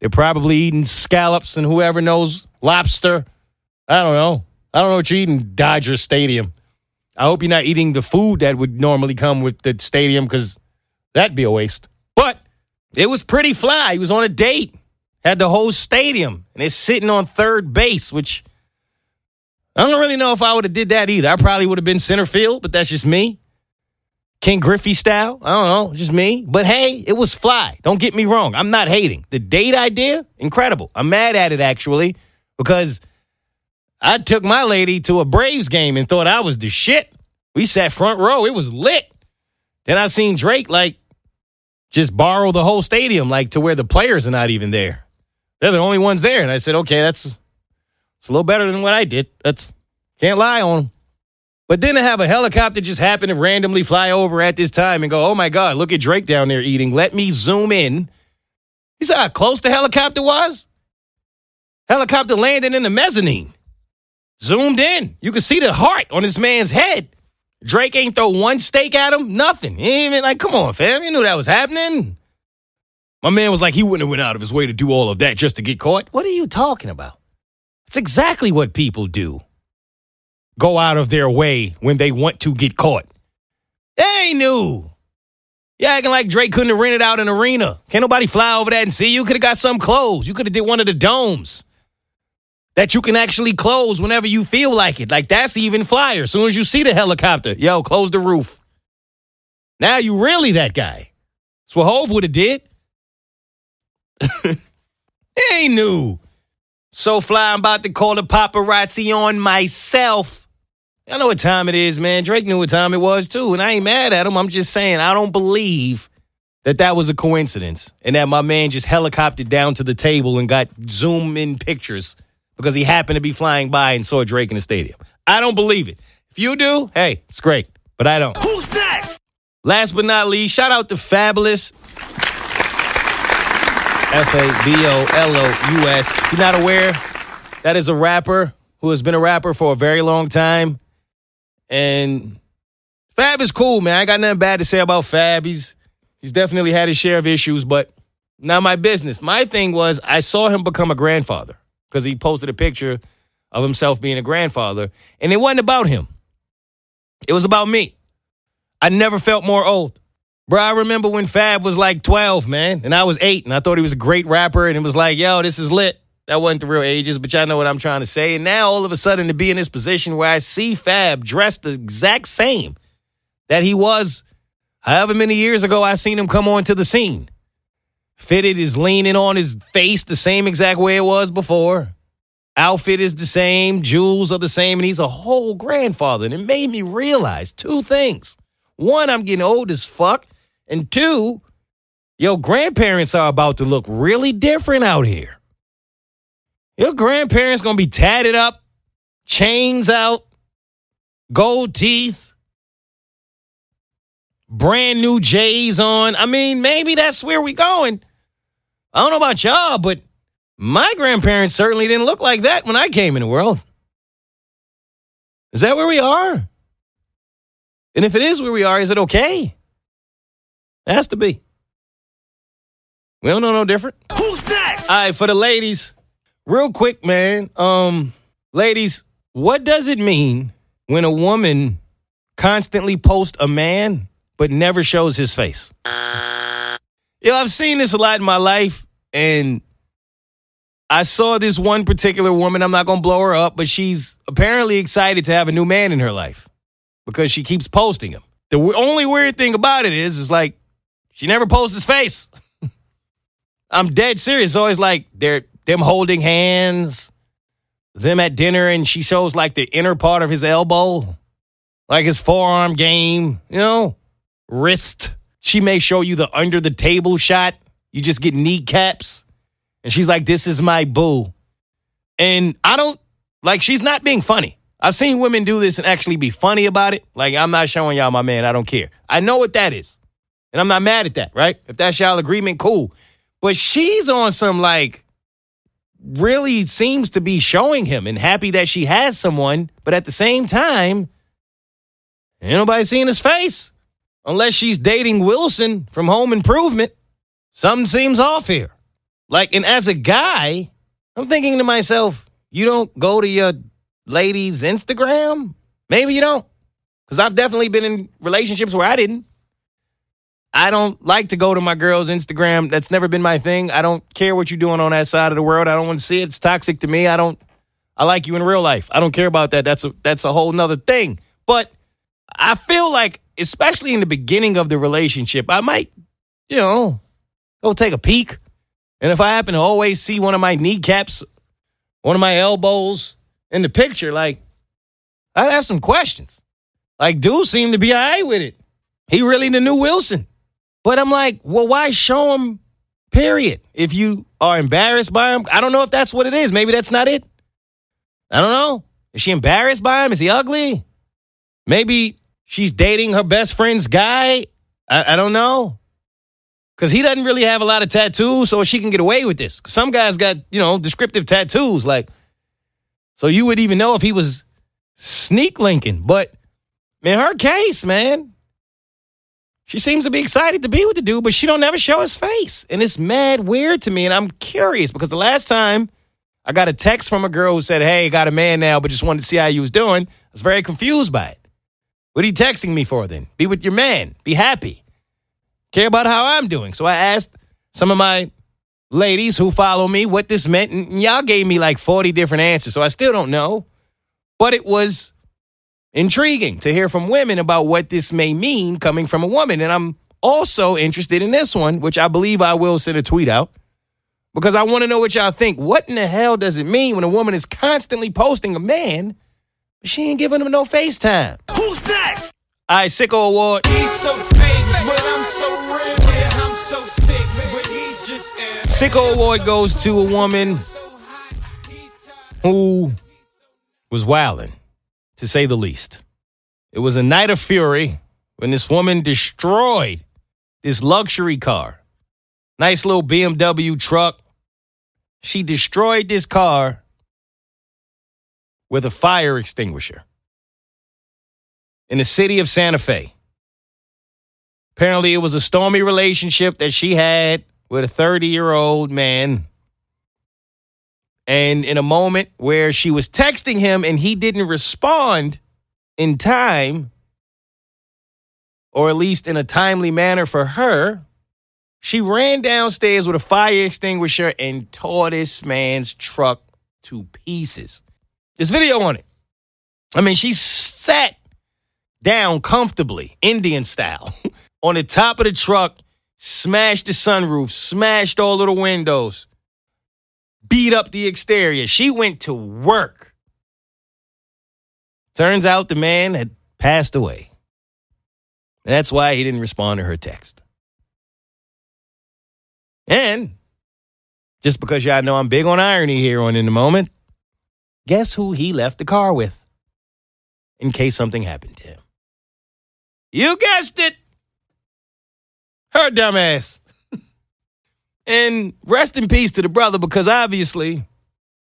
They're probably eating scallops and whoever knows lobster. I don't know. I don't know what you're eating, Dodger Stadium. I hope you're not eating the food that would normally come with the stadium because that'd be a waste. It was pretty fly. He was on a date, had the whole stadium, and it's sitting on third base, which I don't really know if I would have did that either. I probably would have been center field, but that's just me. Ken Griffey style. I don't know, just me. But hey, it was fly. Don't get me wrong. I'm not hating. The date idea, incredible. I'm mad at it actually because I took my lady to a Braves game and thought I was the shit. We sat front row. It was lit. Then I seen Drake like just borrow the whole stadium, like to where the players are not even there. They're the only ones there. And I said, okay, that's it's a little better than what I did. That's can't lie on them. But then to have a helicopter just happen to randomly fly over at this time and go, oh my God, look at Drake down there eating. Let me zoom in. You saw how close the helicopter was? Helicopter landing in the mezzanine. Zoomed in. You could see the heart on this man's head. Drake ain't throw one steak at him, nothing. He ain't even like, come on, fam. You knew that was happening. My man was like, he wouldn't have went out of his way to do all of that just to get caught. What are you talking about? It's exactly what people do. Go out of their way when they want to get caught. They knew. You acting like Drake couldn't have rented out an arena. Can't nobody fly over that and see you. Could have got some clothes. You could have did one of the domes. That you can actually close whenever you feel like it. Like that's even flyer. As soon as you see the helicopter, yo, close the roof. Now you really that guy. That's what Hove would have did. ain't new. So fly, I'm about to call the paparazzi on myself. I know what time it is, man. Drake knew what time it was too, and I ain't mad at him. I'm just saying I don't believe that that was a coincidence and that my man just helicoptered down to the table and got zoom in pictures because he happened to be flying by and saw Drake in the stadium. I don't believe it. If you do, hey, it's great, but I don't. Who's next? Last but not least, shout out to Fabolous. F A B O L O U S. If you're not aware, that is a rapper who has been a rapper for a very long time. And Fab is cool, man. I got nothing bad to say about Fab. He's he's definitely had his share of issues, but not my business. My thing was I saw him become a grandfather because he posted a picture of himself being a grandfather, and it wasn't about him. It was about me. I never felt more old. Bro, I remember when Fab was like 12, man, and I was eight, and I thought he was a great rapper, and it was like, yo, this is lit. That wasn't the real ages, but y'all know what I'm trying to say. And now all of a sudden to be in this position where I see Fab dressed the exact same that he was however many years ago I seen him come onto the scene. Fitted is leaning on his face the same exact way it was before. Outfit is the same, jewels are the same, and he's a whole grandfather. And it made me realize two things. One, I'm getting old as fuck. And two, your grandparents are about to look really different out here. Your grandparents gonna be tatted up, chains out, gold teeth, brand new J's on. I mean, maybe that's where we going. I don't know about y'all, but my grandparents certainly didn't look like that when I came in the world. Is that where we are? And if it is where we are, is it okay? It has to be. We don't know no different. Who's next? All right, for the ladies, real quick, man. Um, ladies, what does it mean when a woman constantly posts a man but never shows his face? Yo, I've seen this a lot in my life, and I saw this one particular woman. I'm not gonna blow her up, but she's apparently excited to have a new man in her life because she keeps posting him. The only weird thing about it is, is like she never posts his face. I'm dead serious. It's always like they're them holding hands, them at dinner, and she shows like the inner part of his elbow, like his forearm game, you know, wrist. She may show you the under the table shot. You just get kneecaps. And she's like, this is my boo. And I don't, like, she's not being funny. I've seen women do this and actually be funny about it. Like, I'm not showing y'all my man. I don't care. I know what that is. And I'm not mad at that, right? If that's y'all agreement, cool. But she's on some, like, really seems to be showing him and happy that she has someone. But at the same time, ain't nobody seeing his face. Unless she's dating Wilson from Home Improvement. Something seems off here. Like, and as a guy, I'm thinking to myself, you don't go to your lady's Instagram? Maybe you don't. Because I've definitely been in relationships where I didn't. I don't like to go to my girl's Instagram. That's never been my thing. I don't care what you're doing on that side of the world. I don't want to see it. It's toxic to me. I don't I like you in real life. I don't care about that. That's a that's a whole nother thing. But I feel like, especially in the beginning of the relationship, I might, you know, go take a peek. And if I happen to always see one of my kneecaps, one of my elbows in the picture, like, I'd ask some questions. Like, dude seemed to be all right with it. He really the new Wilson. But I'm like, well, why show him, period? If you are embarrassed by him, I don't know if that's what it is. Maybe that's not it. I don't know. Is she embarrassed by him? Is he ugly? Maybe she's dating her best friend's guy. I, I don't know. Because he doesn't really have a lot of tattoos, so she can get away with this. Some guys got, you know, descriptive tattoos. Like, so you would even know if he was sneak linking. But in her case, man, she seems to be excited to be with the dude, but she don't never show his face. And it's mad weird to me. And I'm curious because the last time I got a text from a girl who said, Hey, got a man now, but just wanted to see how you was doing, I was very confused by it. What are you texting me for then? Be with your man. Be happy. Care about how I'm doing. So I asked some of my ladies who follow me what this meant, and y'all gave me like 40 different answers, so I still don't know. But it was intriguing to hear from women about what this may mean coming from a woman. And I'm also interested in this one, which I believe I will send a tweet out because I want to know what y'all think. What in the hell does it mean when a woman is constantly posting a man, but she ain't giving him no FaceTime? Who's next? All right, Sicko Award. He's so fake, but I'm so real. Yeah, I'm so sick, but he's just ill. Sicko Award goes to a woman who was wilding, to say the least. It was a night of fury when this woman destroyed this luxury car. Nice little BMW truck. She destroyed this car with a fire extinguisher in the city of Santa Fe. Apparently, it was a stormy relationship that she had with a 30 year old man. And in a moment where she was texting him and he didn't respond in time, or at least in a timely manner for her, she ran downstairs with a fire extinguisher and tore this man's truck to pieces. There's video on it. I mean, she sat down comfortably, Indian style, on the top of the truck, smashed the sunroof, smashed all of the windows, beat up the exterior. She went to work. Turns out the man had passed away. And that's why he didn't respond to her text. And just because y'all know I'm big on irony here on In the Moment, guess who he left the car with in case something happened to him? You guessed it. Her dumbass. and rest in peace to the brother because obviously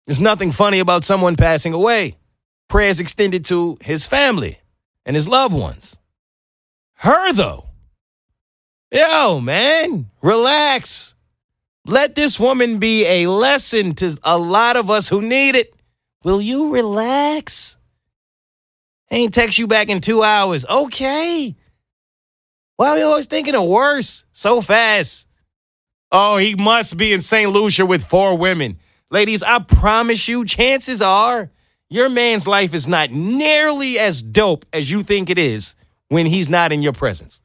there's nothing funny about someone passing away. Prayers extended to his family and his loved ones. Her, though. Yo, man, relax. Let this woman be a lesson to a lot of us who need it. Will you relax? I Ain't text you back in two hours. Okay. Why are we always thinking of worse so fast? Oh, he must be in St. Lucia with four women. Ladies, I promise you, chances are your man's life is not nearly as dope as you think it is when he's not in your presence.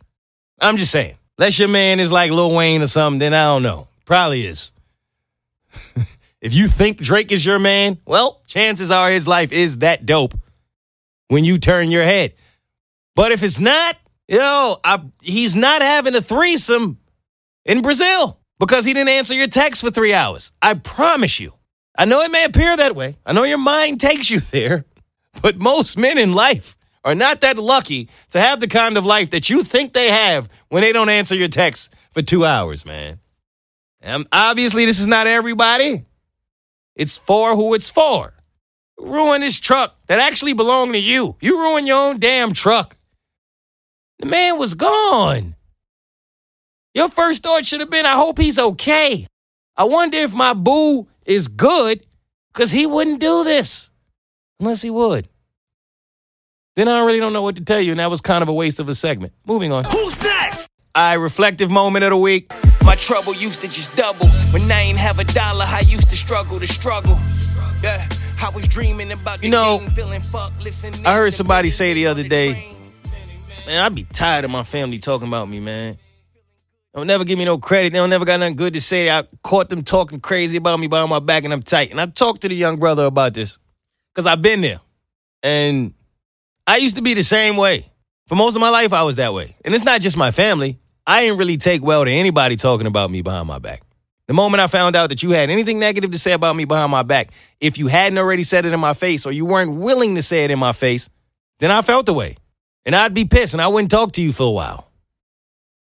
I'm just saying. Unless your man is like Lil Wayne or something, then I don't know. Probably is. if you think Drake is your man, well, chances are his life is that dope when you turn your head. But if it's not, yo, I, he's not having a threesome in Brazil because he didn't answer your text for three hours. I promise you. I know it may appear that way. I know your mind takes you there, but most men in life are not that lucky to have the kind of life that you think they have when they don't answer your text for two hours, man. And obviously, this is not everybody. It's for who it's for. Ruin this truck that actually belonged to you. You ruined your own damn truck. The man was gone. Your first thought should have been, I hope he's okay. I wonder if my boo is good because he wouldn't do this unless he would. Then I really don't know what to tell you, and that was kind of a waste of a segment. Moving on. Who's next? I reflective moment of the week. My trouble used to just double. When I ain't have a dollar, I used to struggle to struggle. Yeah, I was dreaming about You know, game, feeling fucked, listening I heard somebody say the other day. Man, I'd be tired of my family talking about me, man. Don't never give me no credit. They don't never got nothing good to say. I caught them talking crazy about me behind my back and I'm tight. And I talked to the young brother about this because I've been there. And I used to be the same way. For most of my life, I was that way. And it's not just my family. I didn't really take well to anybody talking about me behind my back. The moment I found out that you had anything negative to say about me behind my back, if you hadn't already said it in my face or you weren't willing to say it in my face, then I felt the way. And I'd be pissed and I wouldn't talk to you for a while.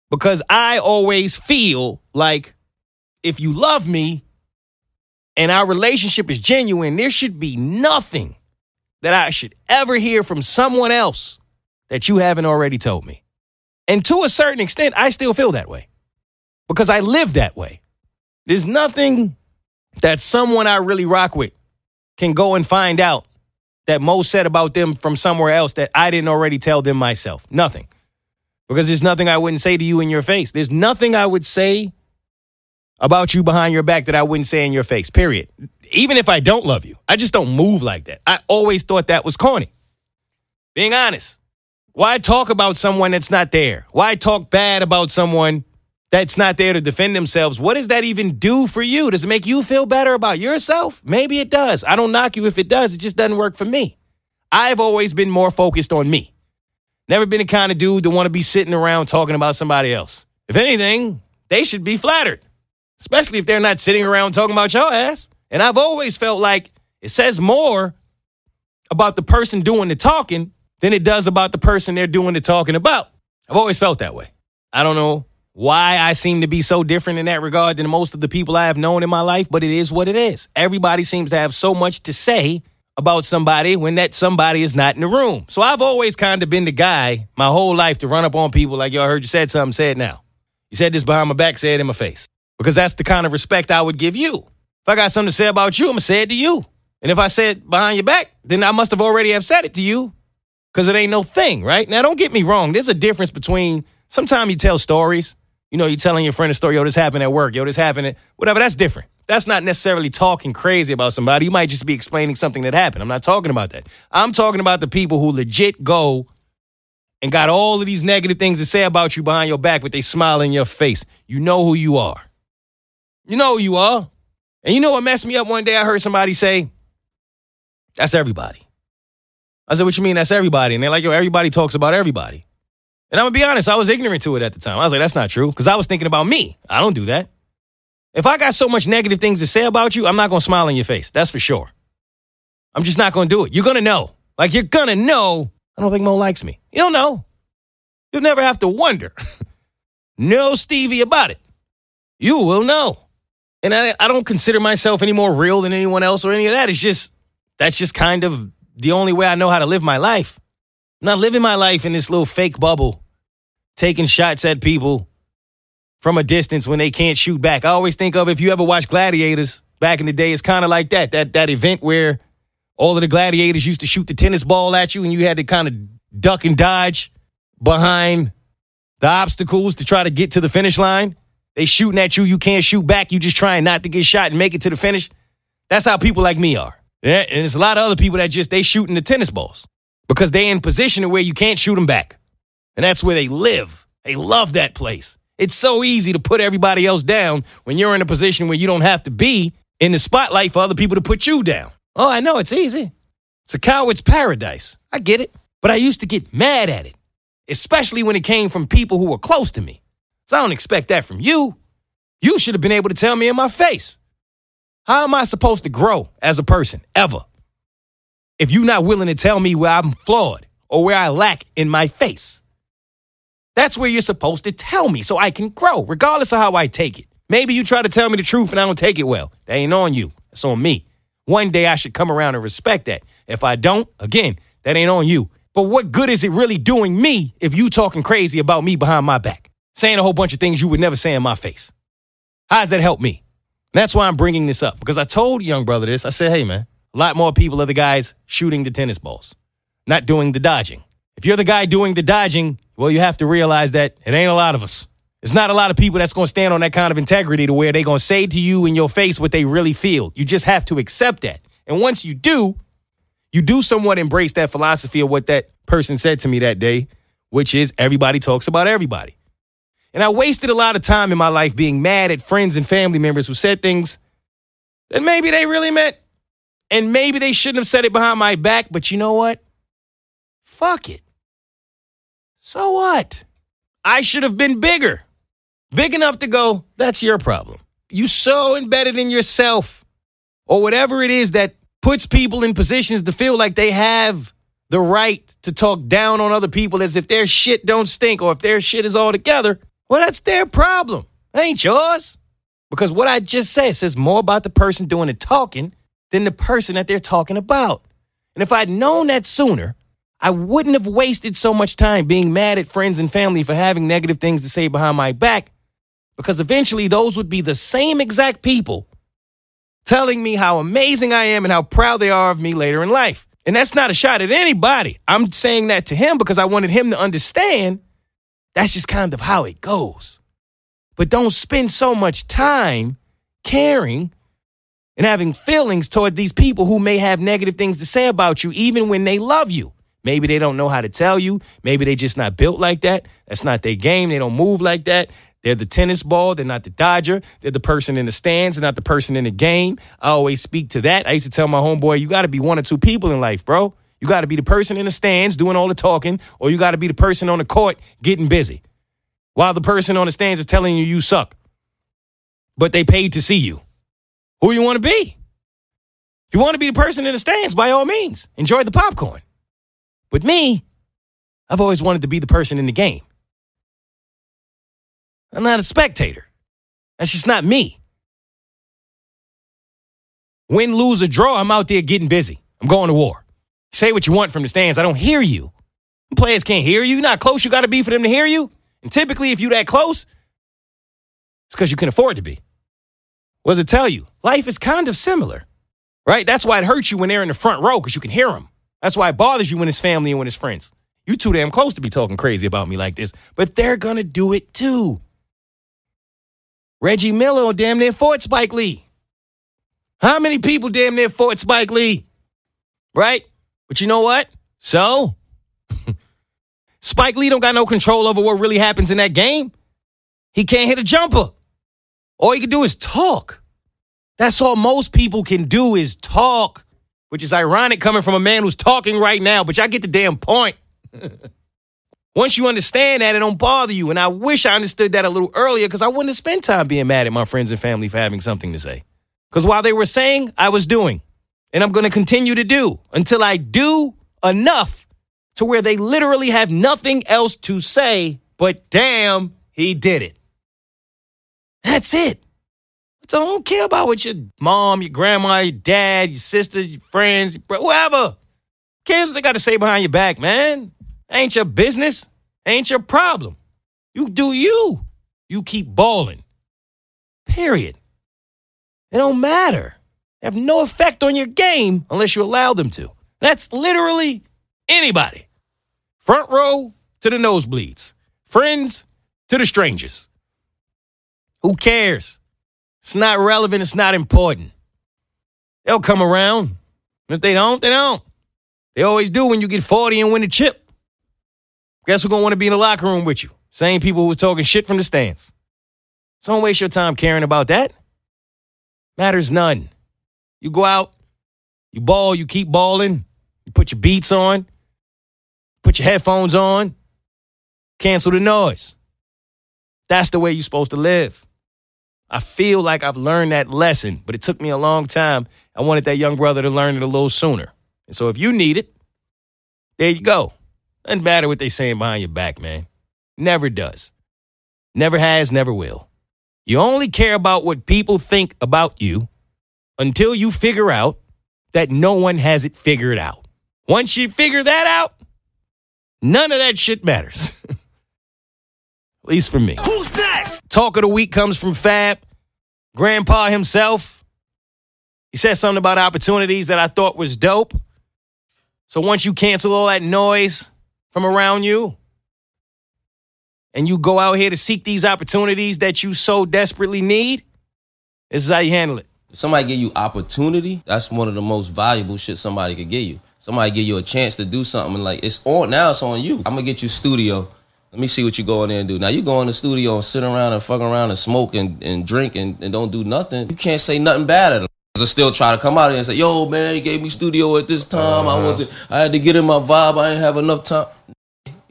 Because I always feel like if you love me and our relationship is genuine, there should be nothing that I should ever hear from someone else that you haven't already told me. And to a certain extent, I still feel that way because I live that way. There's nothing that someone I really rock with can go and find out that Mo said about them from somewhere else that I didn't already tell them myself. Nothing. Because there's nothing I wouldn't say to you in your face. There's nothing I would say about you behind your back that I wouldn't say in your face, period. Even if I don't love you, I just don't move like that. I always thought that was corny. Being honest. Why talk about someone that's not there? Why talk bad about someone that's not there to defend themselves? What does that even do for you? Does it make you feel better about yourself? Maybe it does. I don't knock you if it does. It just doesn't work for me. I've always been more focused on me. Never been the kind of dude to want to be sitting around talking about somebody else. If anything, they should be flattered, especially if they're not sitting around talking about your ass. And I've always felt like it says more about the person doing the talking than it does about the person they're doing the talking about. I've always felt that way. I don't know why I seem to be so different in that regard than most of the people I have known in my life, but it is what it is. Everybody seems to have so much to say about somebody when that somebody is not in the room. So I've always kind of been the guy my whole life to run up on people like, yo, I heard you said something, say it now. You said this behind my back, say it in my face. Because that's the kind of respect I would give you. If I got something to say about you, I'm gonna say it to you. And if I say it behind your back, then I must have already have said it to you because it ain't no thing, right? Now, don't get me wrong. There's a difference between sometimes you tell stories. You know, you're telling your friend a story, yo, this happened at work, yo, this happened at whatever. That's different. That's not necessarily talking crazy about somebody. You might just be explaining something that happened. I'm not talking about that. I'm talking about the people who legit go and got all of these negative things to say about you behind your back, but they smile in your face. You know who you are. You know who you are. And you know what messed me up one day? I heard somebody say, that's everybody. I said, what you mean that's everybody? And they're like, yo, everybody talks about everybody. And I'm gonna be honest, I was ignorant to it at the time. I was like, that's not true. Because I was thinking about me. I don't do that. If I got so much negative things to say about you, I'm not gonna smile in your face. That's for sure. I'm just not gonna do it. You're gonna know. Like you're gonna know. I don't think Mo likes me. You don't know. You'll never have to wonder. no Stevie about it. You will know. And I, I don't consider myself any more real than anyone else or any of that. It's just that's just kind of the only way I know how to live my life. I'm not living my life in this little fake bubble, taking shots at people from a distance when they can't shoot back. I always think of if you ever watch Gladiators back in the day, it's kind of like that. That that event where all of the gladiators used to shoot the tennis ball at you and you had to kind of duck and dodge behind the obstacles to try to get to the finish line. They shooting at you, you can't shoot back, you just trying not to get shot and make it to the finish. That's how people like me are. Yeah, and there's a lot of other people that just they shooting the tennis balls because they in position where you can't shoot them back. And that's where they live. They love that place. It's so easy to put everybody else down when you're in a position where you don't have to be in the spotlight for other people to put you down. Oh, I know it's easy. It's a coward's paradise. I get it. But I used to get mad at it, especially when it came from people who were close to me. So I don't expect that from you. You should have been able to tell me in my face. How am I supposed to grow as a person ever if you're not willing to tell me where I'm flawed or where I lack in my face? That's where you're supposed to tell me so I can grow, regardless of how I take it. Maybe you try to tell me the truth and I don't take it well. That ain't on you. It's on me. One day I should come around and respect that. If I don't, again, that ain't on you. But what good is it really doing me if you talking crazy about me behind my back? Saying a whole bunch of things you would never say in my face. How does that help me? That's why I'm bringing this up because I told young brother this. I said, hey, man, a lot more people are the guys shooting the tennis balls, not doing the dodging. If you're the guy doing the dodging, well, you have to realize that it ain't a lot of us. It's not a lot of people that's going to stand on that kind of integrity to where they're going to say to you in your face what they really feel. You just have to accept that. And once you do, you do somewhat embrace that philosophy of what that person said to me that day, which is everybody talks about everybody. And I wasted a lot of time in my life being mad at friends and family members who said things that maybe they really meant. And maybe they shouldn't have said it behind my back, but you know what? Fuck it. So what? I should have been bigger. Big enough to go, that's your problem. You so embedded in yourself or whatever it is that puts people in positions to feel like they have the right to talk down on other people as if their shit don't stink or if their shit is all together. Well, that's their problem. That ain't yours. Because what I just said says more about the person doing the talking than the person that they're talking about. And if I'd known that sooner, I wouldn't have wasted so much time being mad at friends and family for having negative things to say behind my back. Because eventually, those would be the same exact people telling me how amazing I am and how proud they are of me later in life. And that's not a shot at anybody. I'm saying that to him because I wanted him to understand that's just kind of how it goes. But don't spend so much time caring and having feelings toward these people who may have negative things to say about you, even when they love you. Maybe they don't know how to tell you. Maybe they just not built like that. That's not their game. They don't move like that. They're the tennis ball. They're not the Dodger. They're the person in the stands. They're not the person in the game. I always speak to that. I used to tell my homeboy, you got to be one or two people in life, bro. You got to be the person in the stands doing all the talking, or you got to be the person on the court getting busy while the person on the stands is telling you you suck. But they paid to see you. Who you want to be? If you want to be the person in the stands, by all means, enjoy the popcorn. With me, I've always wanted to be the person in the game. I'm not a spectator. That's just not me. Win, lose, or draw, I'm out there getting busy. I'm going to war. Say what you want from the stands. I don't hear you. Players can't hear you. You're not close you got to be for them to hear you. And typically, if you that close, it's because you can afford to be. What does it tell you? Life is kind of similar, right? That's why it hurts you when they're in the front row because you can hear them. That's why it bothers you when it's family and when it's friends. You too damn close to be talking crazy about me like this, but they're gonna do it too. Reggie Miller damn near fought Spike Lee. How many people damn near fought Spike Lee? Right? But you know what? So, Spike Lee don't got no control over what really happens in that game. He can't hit a jumper. All he can do is talk. That's all most people can do is talk, which is ironic coming from a man who's talking right now, but y'all get the damn point. Once you understand that, it don't bother you. And I wish I understood that a little earlier because I wouldn't have spent time being mad at my friends and family for having something to say. Because while they were saying, I was doing. And I'm going to continue to do until I do enough to where they literally have nothing else to say, but damn, he did it. That's it. So I don't care about what your mom, your grandma, your dad, your sisters, your friends, your bro- whoever. Cares what they got to say behind your back, man. Ain't your business. Ain't your problem. You do you. You keep balling. Period. It don't matter. They have no effect on your game unless you allow them to. That's literally anybody. Front row to the nosebleeds. Friends to the strangers. Who cares? It's not relevant. It's not important. They'll come around. If they don't, they don't. They always do when you get 40 and win the chip. Guess who's to want to be in the locker room with you? Same people who was talking shit from the stands. So don't waste your time caring about that. Matters none. You go out, you ball, you keep balling, you put your beats on, put your headphones on, cancel the noise. That's the way you're supposed to live. I feel like I've learned that lesson, but it took me a long time. I wanted that young brother to learn it a little sooner. And so if you need it, there you go. Doesn't matter what they saying behind your back, man. Never does. Never has, never will. You only care about what people think about you until you figure out that no one has it figured out. Once you figure that out, none of that shit matters. At least for me. Who's next? Talk of the week comes from Fab, Grandpa himself. He said something about opportunities that I thought was dope. So once you cancel all that noise from around you and you go out here to seek these opportunities that you so desperately need, this is how you handle it. If somebody give you opportunity, that's one of the most valuable shit somebody could give you. Somebody give you a chance to do something like it's on now. It's on you. I'm gonna get you studio. Let me see what you go in there and do. Now you go in the studio and sit around and fuck around and smoke and, and drink and, and don't do nothing. You can't say nothing bad at them. I still try to come out here and say, "Yo, man, you gave me studio at this time. I uh-huh. wasn't. I had to get in my vibe. I didn't have enough time.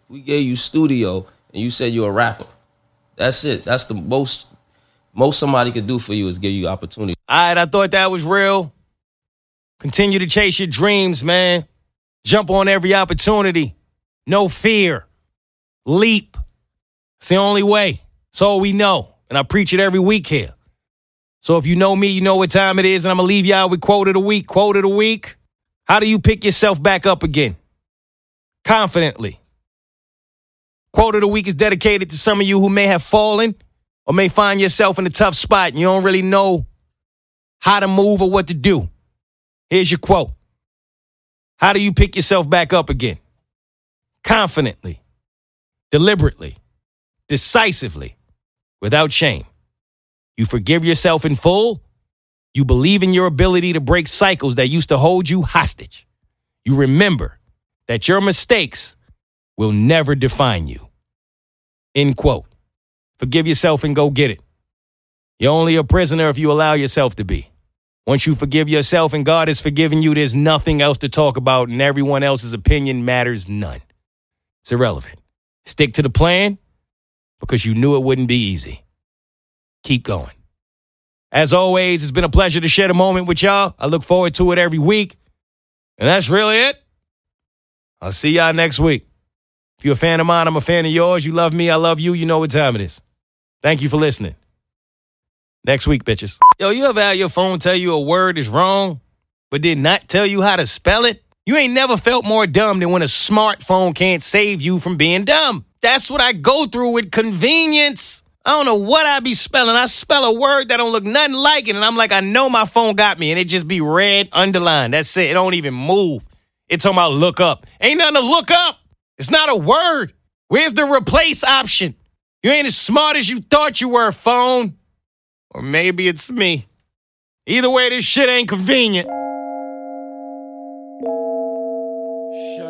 We gave you studio, and you said you're a rapper. That's it. That's the most most somebody could do for you is give you opportunity. All right, I thought that was real. Continue to chase your dreams, man. Jump on every opportunity. No fear. Leap. It's the only way. It's all we know. And I preach it every week here. So if you know me, you know what time it is, and I'm gonna leave y'all with quote of the week. Quote of the week. How do you pick yourself back up again? Confidently. Quote of the week is dedicated to some of you who may have fallen or may find yourself in a tough spot and you don't really know how to move or what to do. Here's your quote How do you pick yourself back up again? Confidently, deliberately, decisively, without shame. You forgive yourself in full. You believe in your ability to break cycles that used to hold you hostage. You remember that your mistakes will never define you. End quote. Forgive yourself and go get it. You're only a prisoner if you allow yourself to be. Once you forgive yourself and God has forgiven you, there's nothing else to talk about, and everyone else's opinion matters none. It's irrelevant. Stick to the plan because you knew it wouldn't be easy. Keep going. As always, it's been a pleasure to share the moment with y'all. I look forward to it every week. And that's really it. I'll see y'all next week. If you're a fan of mine, I'm a fan of yours. You love me, I love you. You know what time it is. Thank you for listening. Next week, bitches. Yo, you ever had your phone tell you a word is wrong, but did not tell you how to spell it? You ain't never felt more dumb than when a smartphone can't save you from being dumb. That's what I go through with convenience. I don't know what I be spelling. I spell a word that don't look nothing like it, and I'm like, I know my phone got me, and it just be red underlined. That's it. It don't even move. It's talking about look up. Ain't nothing to look up. It's not a word. Where's the replace option? You ain't as smart as you thought you were, phone. Or maybe it's me. Either way, this shit ain't convenient. Shorty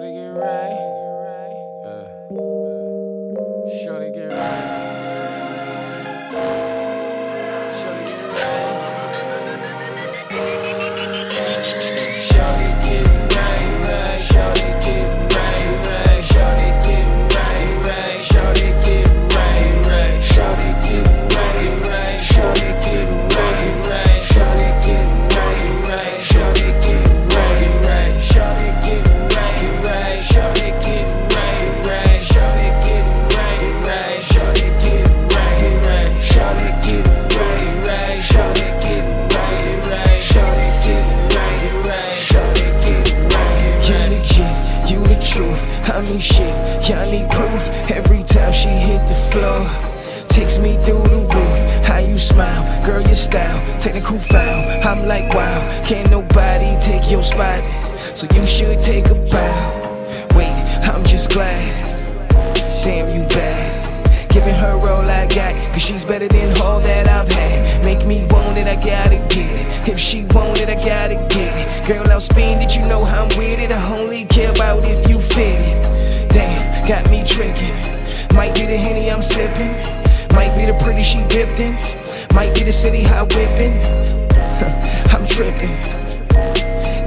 Girl, I'll spend it, you know how I'm with it. I only care about if you fit it. Damn, got me tricking. Might be the henny I'm sipping. Might be the pretty she dipped in. Might be the city high whipping. I'm tripping.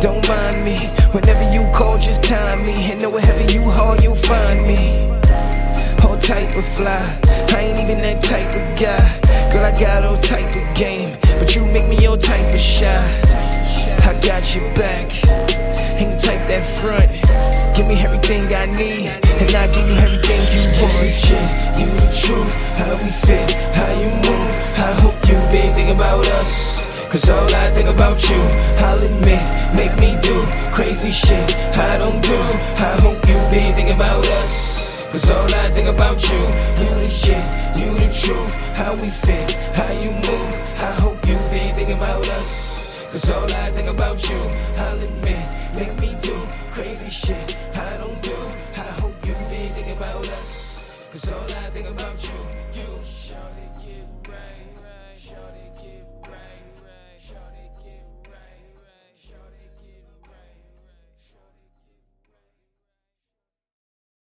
Don't mind me. Whenever you call, just time me. And know wherever you haul, you'll find me. All type of fly. I ain't even that type of guy. Girl, I got all type of game. But you make me all type of shy. I got your back. The type that front. Give me everything I need. And I give you everything you want. Shit, you the truth. How we fit, how you move. I hope you been thinking about us. Cause all I think about you, I'll admit, make me do crazy shit I don't do. I hope you been thinking about us. Cause all I think about you, you the shit, you the truth. How we fit, how you move. I hope you been thinking about us. Cause all I think about you, I'll admit, make me do crazy shit I don't do. I hope you been thinking about us. Cause all I think about